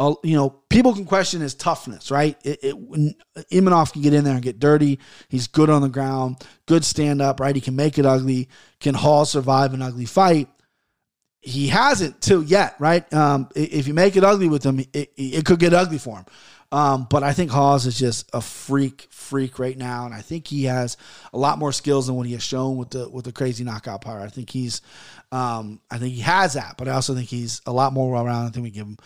Uh, you know, people can question his toughness, right? It, it, Imavov can get in there and get dirty. He's good on the ground, good stand up, right? He can make it ugly. Can Hawes survive an ugly fight? He hasn't till yet, right? Um, if you make it ugly with him, it, it could get ugly for him. Um, but I think Hawes is just a freak, freak right now, and I think he has a lot more skills than what he has shown with the with the crazy knockout power. I think he's, um, I think he has that, but I also think he's a lot more well rounded than we give him.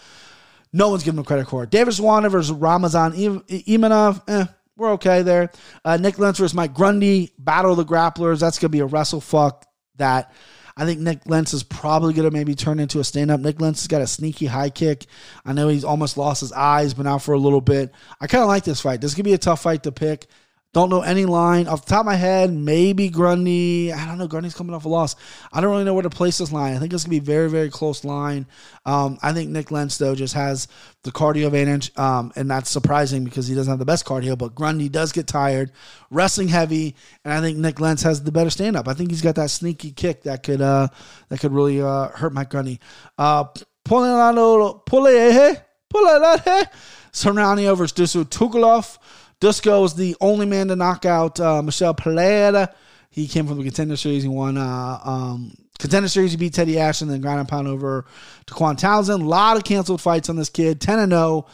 No one's giving him credit for. Davis Swan versus Ramazan Emanov, eh, we're okay there. Uh, Nik Lentz versus Mike Grundy, Battle of the Grapplers. That's gonna be a wrestle fuck that I think Nik Lentz is probably going to maybe turn into a stand up. Nik Lentz has got a sneaky high kick. I know he's almost lost his eyes, been out for a little bit. I kind of like this fight. This could be a tough fight to pick. Don't know any line off the top of my head. Maybe Grundy. I don't know. Grundy's coming off a loss. I don't really know where to place this line. I think it's gonna be very, very close line. Um, I think Nik Lentz though just has the cardio advantage, um, and that's surprising because he doesn't have the best cardio. But Grundy does get tired, wrestling heavy, and I think Nik Lentz has the better stand up. I think he's got that sneaky kick that could uh, that could really uh, hurt Mike Grundy. Uh, Polilano, Pulehe, Pulehe, Soriano versus Dusu Tukulov. Dusko was the only man to knock out uh, Michel Pereira. He came from the contender series. He won uh, um, contender series. He beat Teddy Ashton, then ground and pound over to Quan Townsend. A lot of canceled fights on this kid. Ten and zero.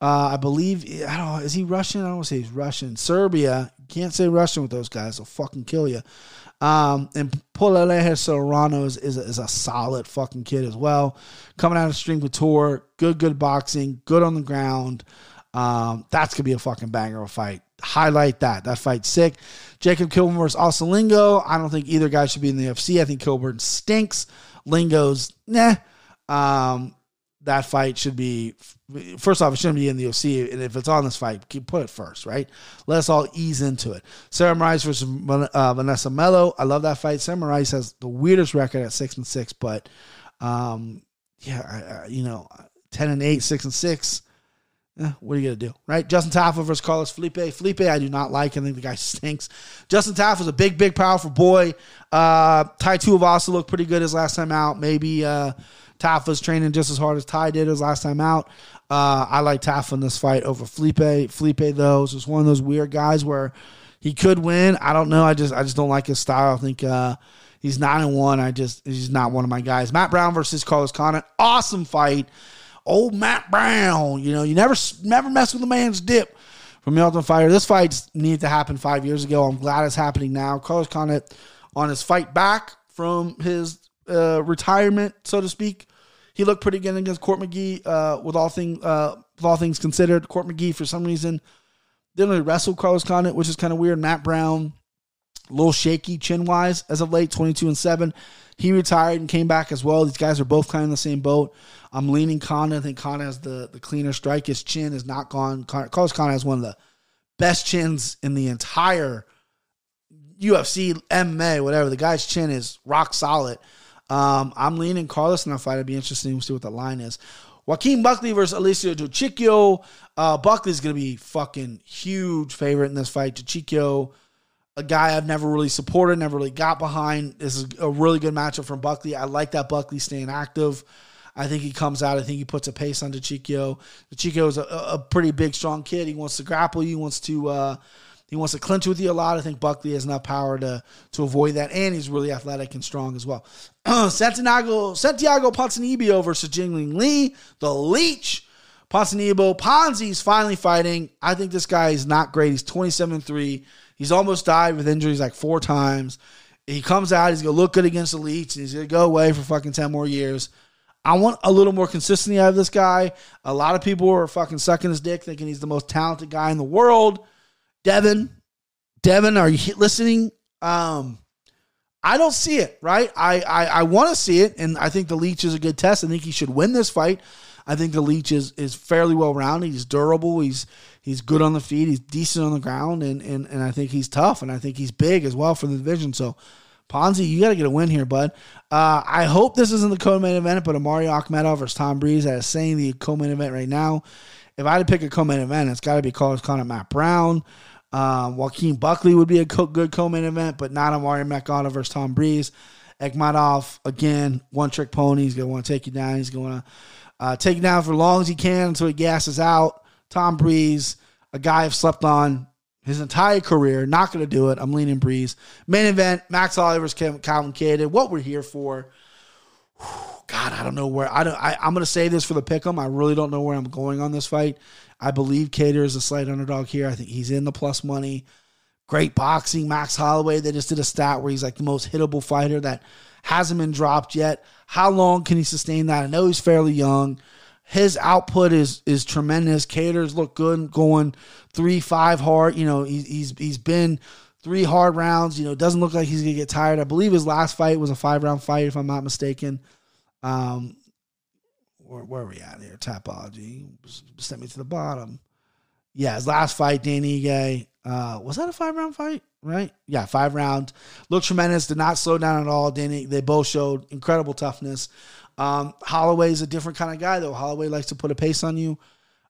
Uh, I believe. I don't know. Is he Russian? I don't want to say he's Russian. Serbia. Can't say Russian with those guys. They'll fucking kill you. Um, and Poleleje Soriano is, is, a, is a solid fucking kid as well. Coming out of Xtreme Couture, good, good boxing, good on the ground. Um, that's gonna be a fucking banger of a fight. Highlight that. That fight's sick. Jacob Kilburn versus Austin Lingo. I don't think either guy should be in the UFC. I think Kilburn stinks. Lingo's nah. Um, that fight should be first off, it shouldn't be in the UFC. And if it's on this fight, keep put it first, right? Let us all ease into it. Sarah Moras versus uh, Vanessa Melo. I love that fight. Sarah Moras has the weirdest record at six and six, but um, yeah, I, I, you know, ten and eight, six and six. Eh, what are you gonna do, right? Justin Tafa versus Carlos Felipe. Felipe, I do not like. I think the guy stinks. Justin Tafa is a big, big, powerful boy. Uh, Tai Tuivasa looked pretty good his last time out. Maybe uh, Tafa's training just as hard as Tai did his last time out. Uh, I like Tafa in this fight over Felipe. Felipe, though, is just one of those weird guys where he could win. I don't know. I just I just don't like his style. I think uh, he's nine and one. I just he's not one of my guys. Matt Brown versus Carlos Condit. Awesome fight old Matt Brown. You know, you never never mess with a man's dip from the Ultimate Fighter. This fight needed to happen five years ago. I'm glad it's happening now. Carlos Condit on his fight back from his uh, retirement, so to speak. He looked pretty good against Court McGee. Uh, with all thing uh, with all things considered, Court McGee for some reason didn't really wrestle Carlos Condit, which is kind of weird. Matt Brown, a little shaky chin wise as of late, 22 and seven. He retired and came back as well. These guys are both kind of in the same boat. I'm leaning Condit. I think Condit has the, the cleaner strike. His chin is not gone. Carlos Condit has one of the best chins in the entire UFC, MMA, whatever. The guy's chin is rock solid. Um, I'm leaning Carlos in that fight. It'd be interesting to see what the line is. Joaquin Buckley versus Alessio Di Chirico. Uh, Buckley's going to be fucking huge favorite in this fight. Di Chirico a guy I've never really supported, never really got behind. This is a really good matchup from Buckley. I like that Buckley staying active. I think he comes out. I think he puts a pace on Di Chirico. DeCiccio is a, a pretty big, strong kid. He wants to grapple you. He wants to uh, he wants to clinch with you a lot. I think Buckley has enough power to to avoid that, and he's really athletic and strong as well. Santiago Santiago Ponzinibbio versus Jingliang Li, the Leech. Ponzinibbio Ponzi's finally fighting. I think this guy is not great. He's 27 3. He's almost died with injuries like four times. He comes out, he's gonna look good against the Leech, and he's gonna go away for fucking 10 more years. I want a little more consistency out of this guy. A lot of people are fucking sucking his dick, thinking he's the most talented guy in the world. Devin, Devin, are you listening? Um, I don't see it, right? I I, I want to see it, and I think the Leech is a good test. I think he should win this fight. I think the Leech is is fairly well rounded. He's durable. He's he's good on the feet. He's decent on the ground, and and and I think he's tough, and I think he's big as well for the division. So. Ponzi, you got to get a win here, bud. Uh, I hope this isn't the co-main event, but Omari Akhmedov versus Tom Breese. I was saying the co-main event right now. If I had to pick a co-main event, it's got to be Carlos Condit, Matt Brown. Um, Joaquin Buckley would be a co- good co-main event, but not Omari Akhmedov versus Tom Breese. Akhmedov, again, one-trick pony. He's going to want to take you down. He's going to uh, take you down for as long as he can until he gasses out. Tom Breeze, a guy I've slept on his entire career, not going to do it. I'm leaning Breese. Main event, Max Oliver's Calvin Kattar. What we're here for. God, I don't know where I don't. I, am going to say this for the pick'em. I really don't know where I'm going on this fight. I believe Kattar is a slight underdog here. I think he's in the plus money. Great boxing, Max Holloway. They just did a stat where he's like the most hittable fighter that hasn't been dropped yet. How long can he sustain that? I know he's fairly young. His output is is tremendous. Kattar's look good going three five hard. You know he's he's he's been three hard rounds. You know doesn't look like he's gonna get tired. I believe his last fight was a five round fight if I'm not mistaken. Um, where, where are we at here? Tapology sent me to the bottom. Yeah, his last fight, Danny Ige, uh, was that a five round fight? Right? Yeah, five round. Looked tremendous. Did not slow down at all. Danny, they both showed incredible toughness. Um, Holloway's a different kind of guy, though. Holloway likes to put a pace on you.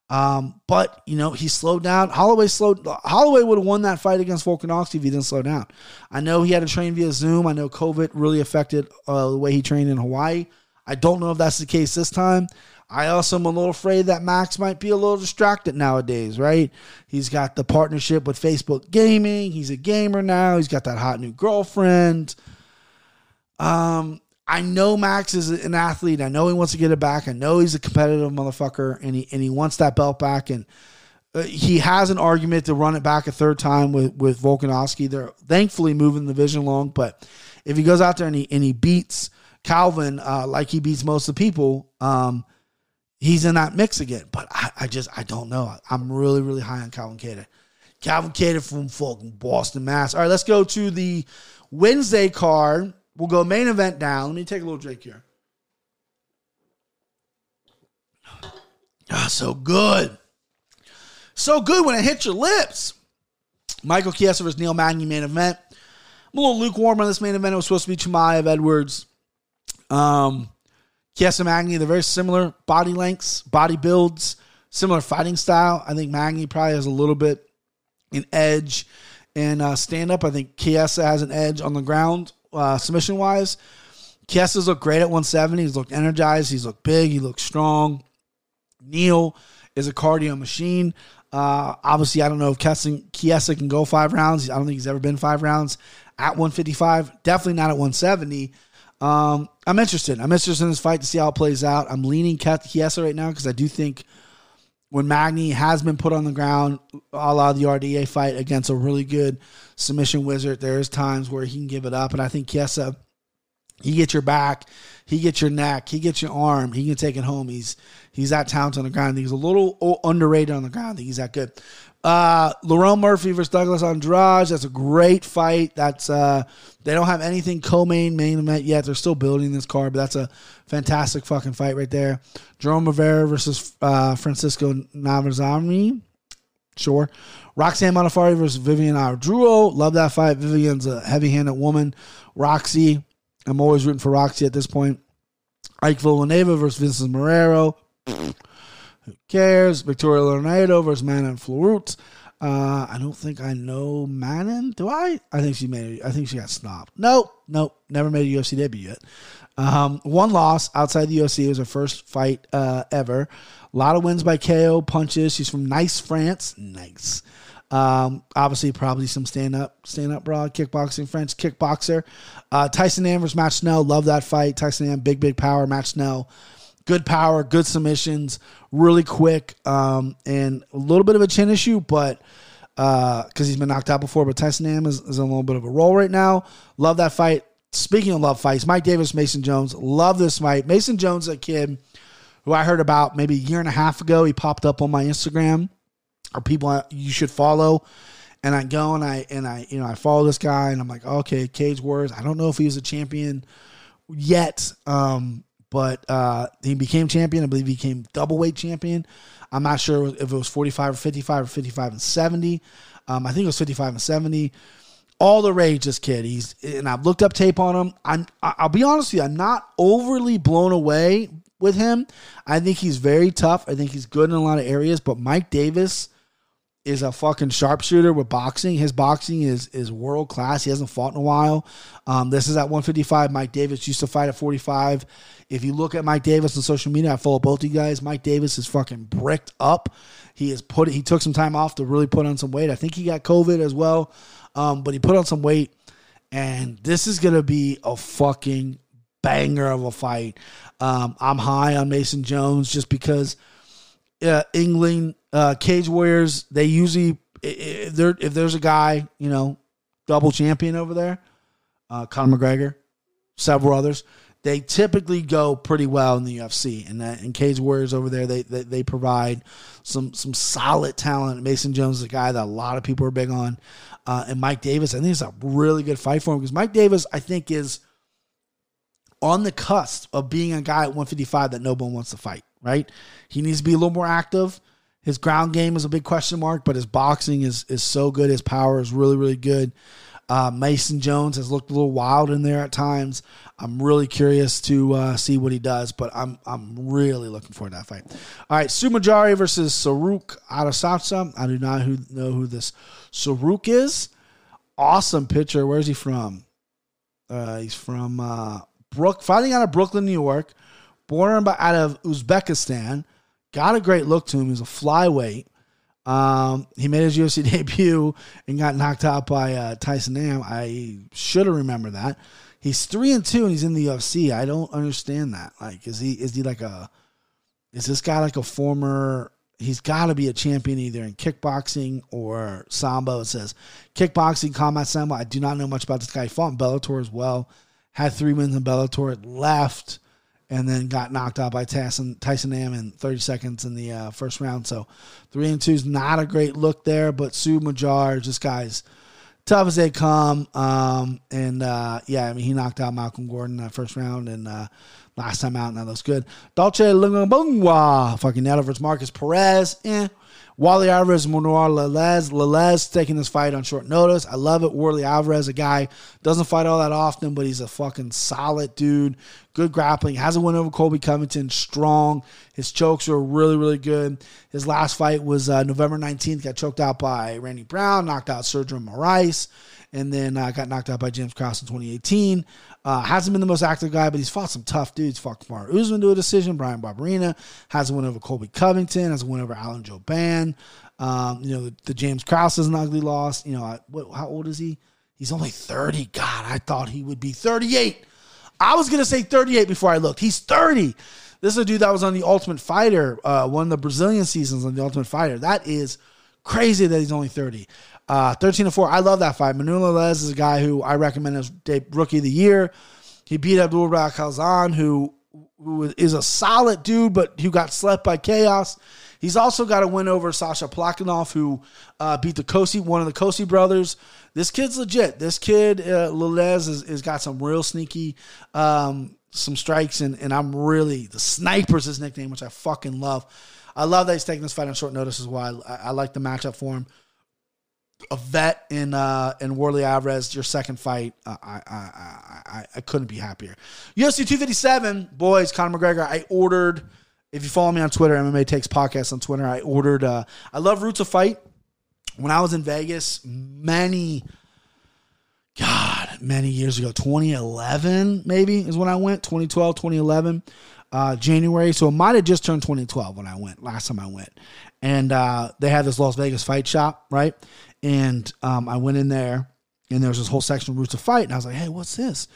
Um, but you know, he slowed down. Holloway slowed Holloway would have won that fight against Volkanovski if he didn't slow down. I know he had to train via Zoom. I know COVID really affected uh, the way he trained in Hawaii. I don't know if that's the case this time. I also am a little afraid that Max might be a little distracted nowadays, right? He's got the partnership with Facebook Gaming. He's a gamer now. He's got that hot new girlfriend. Um, I know Max is an athlete. I know he wants to get it back. I know he's a competitive motherfucker, and he and he wants that belt back. And uh, he has an argument to run it back a third time with with Volkanovski. They're thankfully moving the division along, but if he goes out there and he and he beats Calvin uh, like he beats most of the people, um, he's in that mix again. But I, I, just I don't know. I'm really really high on Calvin Kattar. Calvin Kattar from fucking Boston, Mass. All right, let's go to the Wednesday card. We'll go main event down. Let me take a little drink here. Ah, so good. So good when it hits your lips. Michael Chiesa versus Neil Magny main event. I'm a little lukewarm on this main event. It was supposed to be Chimaev Edwards. Um, Chiesa Magny, they're very similar body lengths, body builds, similar fighting style. I think Magny probably has a little bit an edge in uh, stand up. I think Chiesa has an edge on the ground uh, submission wise. Chiesa's looked great at 170. He's looked energized. He's looked big. He looks strong. Neil is a cardio machine. Uh, obviously, I don't know if Chiesa can go five rounds. I don't think he's ever been five rounds at 155. Definitely not at 170. Um, I'm interested. I'm interested in this fight to see how it plays out. I'm leaning Chiesa right now because I do think when Magny has been put on the ground, a la the RDA fight against a really good submission wizard, there's times where he can give it up. And I think Chiesa, he gets your back, he gets your neck, he gets your arm, he can take it home. He's he's that talented on the ground. He's a little underrated on the ground. He's that good. Uh, Lerone Murphy versus Douglas Andrade. That's a great fight. That's uh, they don't have anything co-main main event yet. They're still building this card, but that's a fantastic fucking fight right there. Jerome Rivera versus uh, Francisco Navazami. Sure. Roxanne Modafferi versus Vivian Araujo. Love that fight. Vivian's a heavy-handed woman. Roxy. I'm always rooting for Roxy at this point. Ike Villanueva versus Vincent Marrero. Who cares? Victoria Leonardo versus Manon Fiorot. Uh, I don't think I know Manon. Do I? I think she made. I think she got snobbed. Nope, nope. Never made a UFC debut yet. Um, one loss outside the UFC. It was her first fight uh, ever. A lot of wins by KO punches. She's from Nice, France. Nice. Um, obviously, probably some stand up, stand up broad kickboxing, French kickboxer. Uh, Tyson Nam versus Matt Schnell. Love that fight. Tyson Nam, big, big power. Matt Schnell, good power, good submissions, really quick, um, and a little bit of a chin issue, but because uh, he's been knocked out before. But Tyson Nam is, is a little bit of a roll right now. Love that fight. Speaking of love fights, Mike Davis, Mason Jones, love this fight. Mason Jones, a kid who I heard about maybe a year and a half ago. He popped up on my Instagram, or people you should follow. And I go and I and I you know I follow this guy and I'm like okay Cage Wars I don't know if he's a champion yet um, but uh, he became champion. I believe he became double weight champion. I'm not sure if it was 45 or 55 or 55 and 70. Um, I think it was 55 and 70. All the rage, this kid. He's and I've looked up tape on him. I'm I'll be honest with you, I'm not overly blown away with him. I think he's very tough. I think he's good in a lot of areas. But Mike Davis is a fucking sharpshooter with boxing. His boxing is is world class. He hasn't fought in a while. Um, this is at 155. Mike Davis used to fight at 45. If you look at Mike Davis on social media, I follow both you guys. Mike Davis is fucking bricked up. He has put he took some time off to really put on some weight. I think he got COVID as well, um, but he put on some weight. And this is gonna be a fucking banger of a fight. Um, I'm high on Mason Jones just because uh, England uh, Cage Warriors, they usually if there if there's a guy you know double champion over there, uh, Conor McGregor, several others, they typically go pretty well in the UFC. And that, and Cage Warriors over there, they, they they provide some some solid talent. Mason Jones is a guy that a lot of people are big on, uh, and Mike Davis. I think it's a really good fight for him because Mike Davis, I think, is on the cusp of being a guy at 155 that no one wants to fight right? He needs to be a little more active. His ground game is a big question mark, but his boxing is is so good. His power is really really good. Uh, Mason Jones has looked a little wild in there at times. I'm really curious to uh, see what he does, but I'm I'm really looking forward to that fight. All right, Sumajari versus Saruk Adesanya. I do not who, know who this Saruk is. Awesome pitcher. Where's he from? Uh, he's from uh, Brook, fighting out of Brooklyn, New York. Born out of Uzbekistan. Got a great look to him. He's a flyweight. Um, he made his UFC debut and got knocked out by uh, Tyson Nam. I should have remembered that. He's three and two, and he's in the UFC. I don't understand that. Like, is he is he like a is this guy like a former? He's got to be a champion either in kickboxing or sambo. It says kickboxing, combat sambo. I do not know much about this guy. He fought in Bellator as well. Had three wins in Bellator. Left and then got knocked out by Tyson Tyson Nam in 30 seconds in the uh, first round. So three and two is not a great look there, but Sue Majar, this guy's tough as they come. Um, and uh, yeah, I mean he knocked out Malcolm Gordon in that first round, and uh, last time out, and that looks good. Dolce Lungabungwa, fucking nailed versus Markus Perez. Eh. Wally Alvarez, Manuel Lelez. Lelez taking this fight on short notice. I love it. Wally Alvarez, a guy, doesn't fight all that often, but he's a fucking solid dude. Good grappling. Has a win over Colby Covington. Strong. His chokes are really, really good. His last fight was uh, November 19th. Got choked out by Randy Brown. Knocked out Sergio Moraes and then uh, got knocked out by James Krause in 2018. Uh, hasn't been the most active guy, but he's fought some tough dudes. Fought Kamaru Usman to a decision. Bryan Barberena has a win over Colby Covington. Has a win over Alan Jouban. Um, you know, the, the, James Krause is an ugly loss. You know, I, what, how old is he? He's only 30. God, I thought he would be 38. I was going to say 38 before I looked. He's 30. This is a dude that was on the Ultimate Fighter, uh, one of the Brazilian seasons on the Ultimate Fighter. That is crazy that he's only 30. Uh, 13 to 4. I love that fight. Manuel Les is a guy who I recommend as rookie of the year. He beat Abdul Khalzan, who, who is a solid dude, but who got slept by Khaos. He's also got a win over Sasha Plakhanov, who uh, beat the Kosi, one of the Kosi brothers. This kid's legit. This kid, uh, Lelez, has, has got some real sneaky um, some strikes, and, and I'm really the sniper's his nickname, which I fucking love. I love that he's taking this fight on short notice as well. I, I like the matchup for him a vet in uh in Warley Alvarez, your second fight, uh, I, I I I couldn't be happier. UFC 257, boys, Conor McGregor. I ordered. If you follow me on Twitter, MMA Takes Podcast on Twitter, I ordered. uh I love Roots of Fight. When I was in Vegas, many, God, many years ago, 2011 maybe is when I went. 2012, 2011. Uh, January, so it might have just turned 2012 when I went last time I went, and uh, they had this Las Vegas fight shop, right? And um, I went in there, and there was this whole section of Roots of Fight, and I was like, "Hey, what's this?"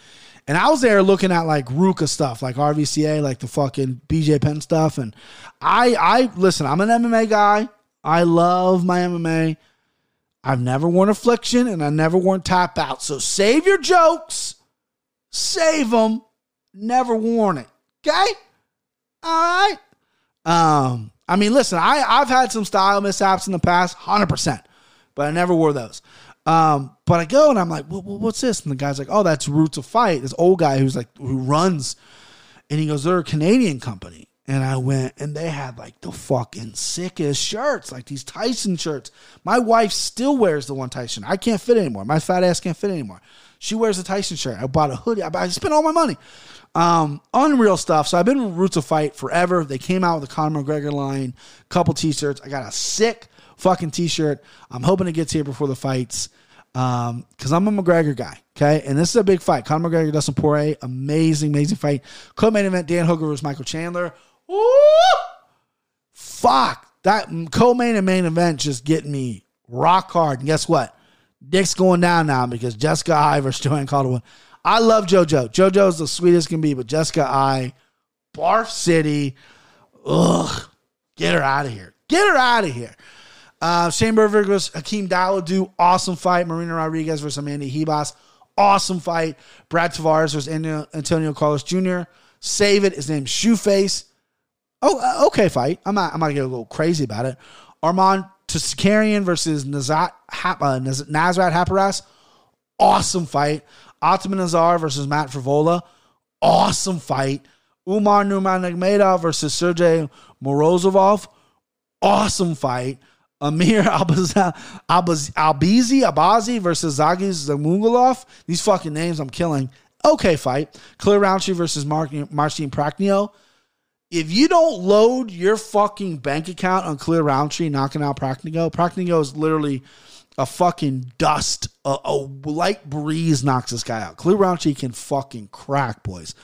And I was there looking at like RVCA stuff, like RVCA, like the fucking BJ Penn stuff. And I, I listen. I'm an MMA guy. I love my MMA. I've never worn affliction, and I never worn tap out. So save your jokes, save them. Never worn it. Okay. All right. Um. I mean, listen. I I've had some style mishaps in the past, hundred percent but I never wore those. Um, but I go and I'm like, well, what's this? And the guy's like, oh, that's Roots of Fight. This old guy who's like, who runs. And he goes, they're a Canadian company. And I went and they had like the fucking sickest shirts, like these Tyson shirts. My wife still wears the one Tyson. I can't fit anymore. My fat ass can't fit anymore. She wears a Tyson shirt. I bought a hoodie. I, I spent all my money. Um, unreal stuff. So I've been with Roots of Fight forever. They came out with the Conor McGregor line, couple t-shirts. I got a sick fucking t-shirt. I'm hoping it gets here before the fights um because i'm a mcgregor guy okay? And this is a big fight. Conor mcgregor dustin poirier amazing amazing fight. Co-main event dan hooker versus michael chandler. Ooh, fuck! That co-main and main event just getting me rock hard. And guess what? Dick's going down now because jessica eye versus joanne calderwood. I love jojo. Jojo's the sweetest can be but jessica I, barf city ugh get her out of here. Get her out of here uh, Shane Burgos versus Hakeem Dawodu, awesome fight. Marina Rodriguez versus Amanda Ribas, awesome fight. Brad Tavares versus Antonio Carlos Jr. Save it. His name's Shoeface. Oh, uh, okay fight. I'm not. I'm not gonna go crazy about it. Arman Tsarukyan versus Nazat Hap, uh, Nasrat Haqparast. Awesome fight. Ataman Azar versus Matt Frevola. Awesome fight. Umar Nurmagomedov versus Sergey Morozov awesome fight. Amir Albizi, Abazi versus Zagis Zamungulov. These fucking names I'm killing. Okay fight. Khalil Rountree versus Mark, Marcin Prachnio. If you don't load your fucking bank account on Khalil Rountree knocking out Prachnio, Prachnio is literally a fucking dust. A, a light breeze knocks this guy out. Khalil Rountree can fucking crack, boys.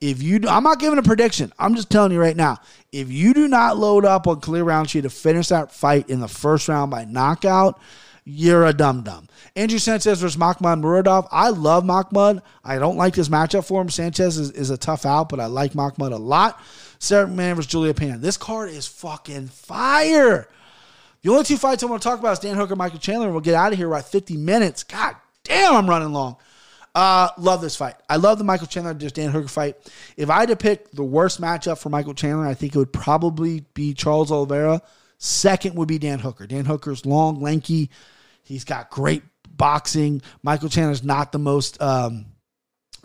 If you, I'm not giving a prediction. I'm just telling you right now. If you do not load up on Khalil Rountree to finish that fight in the first round by knockout, you're a dum dum. Andrew Sanchez versus Makhmud Muradov. I love Makhmud. I don't like this matchup for him. Sanchez is, is a tough out, but I like Makhmud a lot. Sarah McMann versus Julia Pan. This card is fucking fire. The only two fights I want to talk about is Dan Hooker, Michael Chandler, and we'll get out of here right 50 minutes. God damn, I'm running long. Uh, love this fight. I love the Michael Chandler just Dan Hooker fight. If I had to pick the worst matchup for Michael Chandler, I think it would probably be Charles Oliveira. Second would be Dan Hooker. Dan Hooker's long, lanky. He's got great boxing. Michael Chandler's not the most um,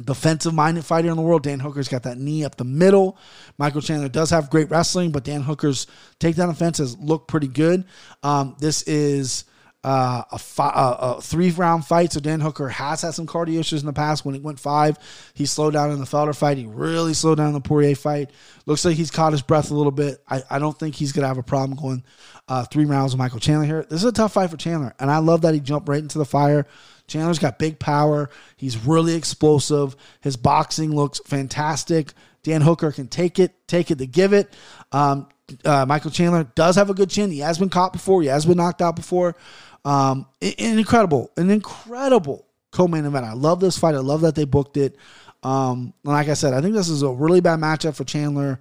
defensive minded fighter in the world. Dan Hooker's got that knee up the middle. Michael Chandler does have great wrestling, but Dan Hooker's takedown offenses look pretty good. Um, this is uh, a, fi- a, three round fight. So Dan Hooker has had some cardio issues in the past. When he went five, he slowed down in the Felder fight. He really slowed down in the Poirier fight. Looks like he's caught his breath a little bit. I, I don't think he's going to have a problem going uh, three rounds with Michael Chandler here. This is a tough fight for Chandler. And I love that he jumped right into the fire. Chandler's got big power. He's really explosive. His boxing looks fantastic. Dan Hooker can take it, take it to give it. Um, uh, Michael Chandler does have a good chin. He has been caught before. He has been knocked out before. Um, an incredible, an incredible co-main event. I love this fight. I love that they booked it. Um, like I said, I think this is a really bad matchup for Chandler.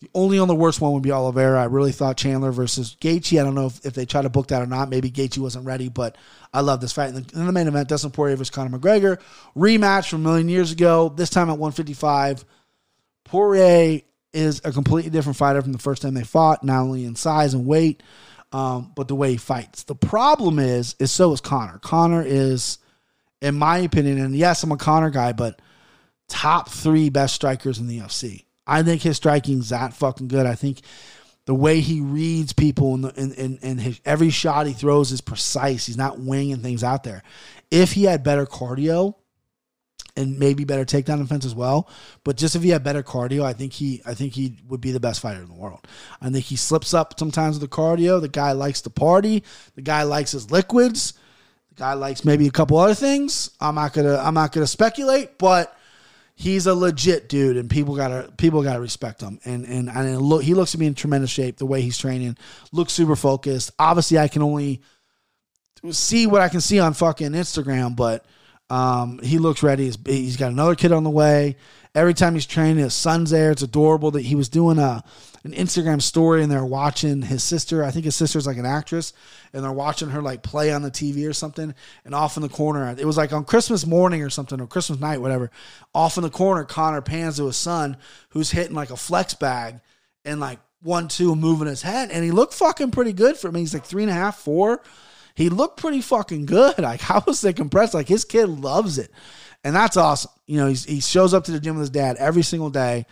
The only on the worst one would be Oliveira. I really thought Chandler versus Gaethje. I don't know if, if they try to book that or not. Maybe Gaethje wasn't ready, but I love this fight. In the, the main event, Dustin Poirier versus Conor McGregor rematch from a million years ago. This time at 155. Poirier is a completely different fighter from the first time they fought, not only in size and weight, um, but the way he fights. The problem is, is so is Conor. Conor is, in my opinion, and yes, I'm a Conor guy, but top three best strikers in the UFC. I think his striking's that fucking good. I think the way he reads people and, and, and, and his, every shot he throws is precise. He's not winging things out there. If he had better cardio, and maybe better takedown defense as well. But just if he had better cardio, I think he I think he would be the best fighter in the world. I think he slips up sometimes with the cardio. The guy likes to party. The guy likes his liquids. The guy likes maybe a couple other things. I'm not gonna I'm not gonna speculate, but he's a legit dude, and people gotta people gotta respect him. And and and look, he looks to be in tremendous shape. The way he's training looks super focused. Obviously, I can only see what I can see on fucking Instagram, but um, he looks ready. He's, he's got another kid on the way. Every time he's training, his son's there. It's adorable that he was doing a an Instagram story and they're watching his sister. I think his sister's like an actress, and they're watching her like play on the TV or something. And off in the corner, it was like on Christmas morning or something, or Christmas night, whatever. Off in the corner, Conor pans to his son who's hitting like a flex bag and like one, two, moving his head. And he looked fucking pretty good for me. He's like three and a half, four he looked pretty fucking good. Like I was like impressed. Like his kid loves it, and that's awesome. You know, he shows up to the gym with his dad every single day,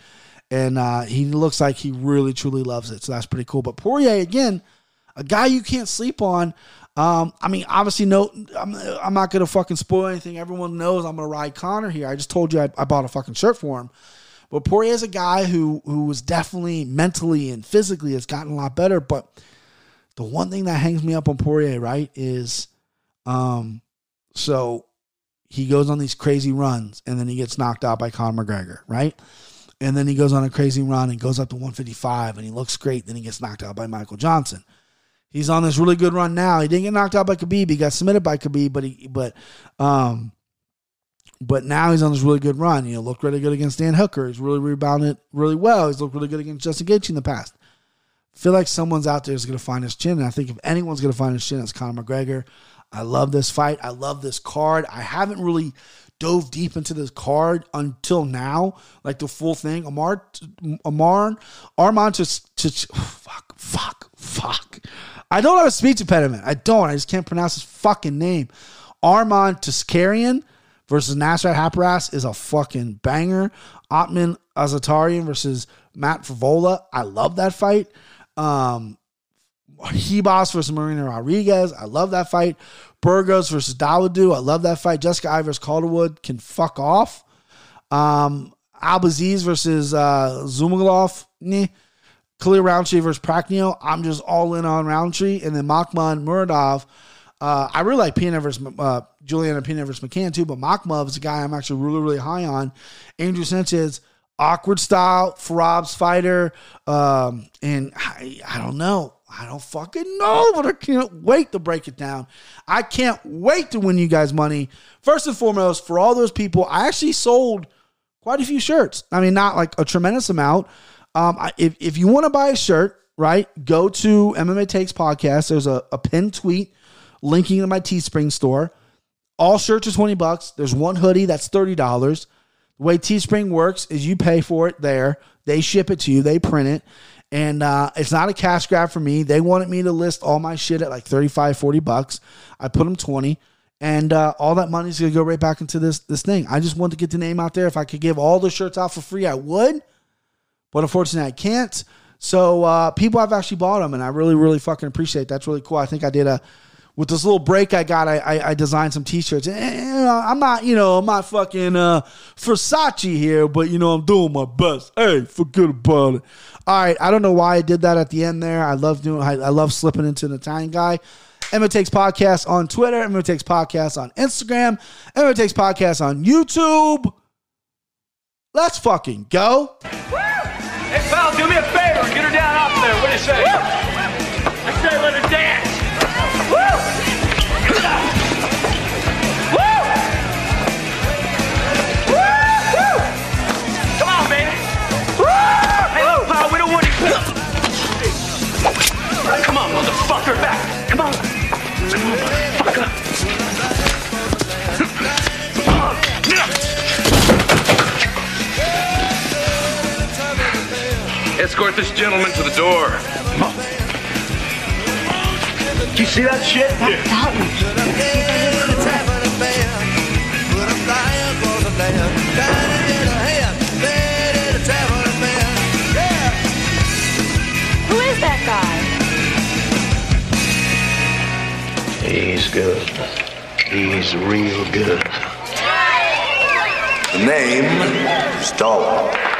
and uh, he looks like he really truly loves it. So that's pretty cool. But Poirier again, a guy you can't sleep on. Um, I mean, obviously, no, I'm, I'm not gonna fucking spoil anything. Everyone knows I'm gonna ride Conor here. I just told you I, I bought a fucking shirt for him. But Poirier is a guy who who was definitely mentally and physically has gotten a lot better, but the one thing that hangs me up on Poirier, right, is um so he goes on these crazy runs and then he gets knocked out by Conor McGregor, right? And then he goes on a crazy run and goes up to 155 and he looks great. Then he gets knocked out by Michael Johnson. He's on this really good run now. He didn't get knocked out by Khabib. He got submitted by Khabib, but he but um but now he's on this really good run. You know, looked really good against Dan Hooker. He's really rebounded really well. He's looked really good against Justin Gaethje in the past feel like someone's out there is going to find his chin. And I think if anyone's going to find his chin, it's Conor McGregor. I love this fight. I love this card. I haven't really dove deep into this card until now, like the full thing. Amar, Amar, Armand to, to fuck, fuck, fuck. I don't have a speech impediment. I don't. I just can't pronounce his fucking name. Arman Tsarukyan versus Nasrat Haqparast is a fucking banger. Otman Azatarian versus Matt Frevola. I love that fight. Um, Ribas versus Marina Rodriguez. I love that fight. Burgos versus Dawodu. I love that fight. Jessica versus Calderwood can fuck off. Um, Albaziz versus uh, Zumagulov. Nah. Khalil Rountree versus Prachnio. I'm just all in on Rountree. And then Makhmud Muradov. Uh, I really like Pena versus uh, Juliana Pena versus McMann too, but Makhmud is a guy I'm actually really, really high on. Andrew Sanchez, awkward style, for Rob's fighter. Um, and I, I don't know. I don't fucking know, but I can't wait to break it down. I can't wait to win you guys money. First and foremost, for all those people, I actually sold quite a few shirts. I mean, not like a tremendous amount. Um, I, if, if you want to buy a shirt, right, go to MMA Takes Podcast. There's a, a pinned tweet linking to my Teespring store. All shirts are 20 bucks. There's one hoodie that's $30. The way Teespring works is you pay for it there. They ship it to you, they print it. And uh, it's not a cash grab for me. They wanted me to list all my shit at like 35, 40 bucks. I put them 20. And uh, all that money is going to go right back into this this thing. I just want to get the name out there. If I could give all the shirts out for free, I would. But unfortunately, I can't. So uh, people have actually bought them, and I really, really fucking appreciate. It. That's really cool. I think I did a with this little break I got. I I, I designed some T-shirts. And, I'm not, you know, I'm not fucking uh, Versace here, but you know, I'm doing my best. Hey, forget about it. All right, I don't know why I did that at the end there. I love doing. I, I love slipping into an Italian guy. MMA Takes Podcast on Twitter. MMA Takes Podcast on Instagram. MMA Takes Podcast on YouTube. Let's fucking go. Hey, pal, do me a favor. Get her down off there. What do you say? I Escort this gentleman to the door. Come on. Do you see that shit? Who is that guy? He's good. He's real good. The name is Dalton.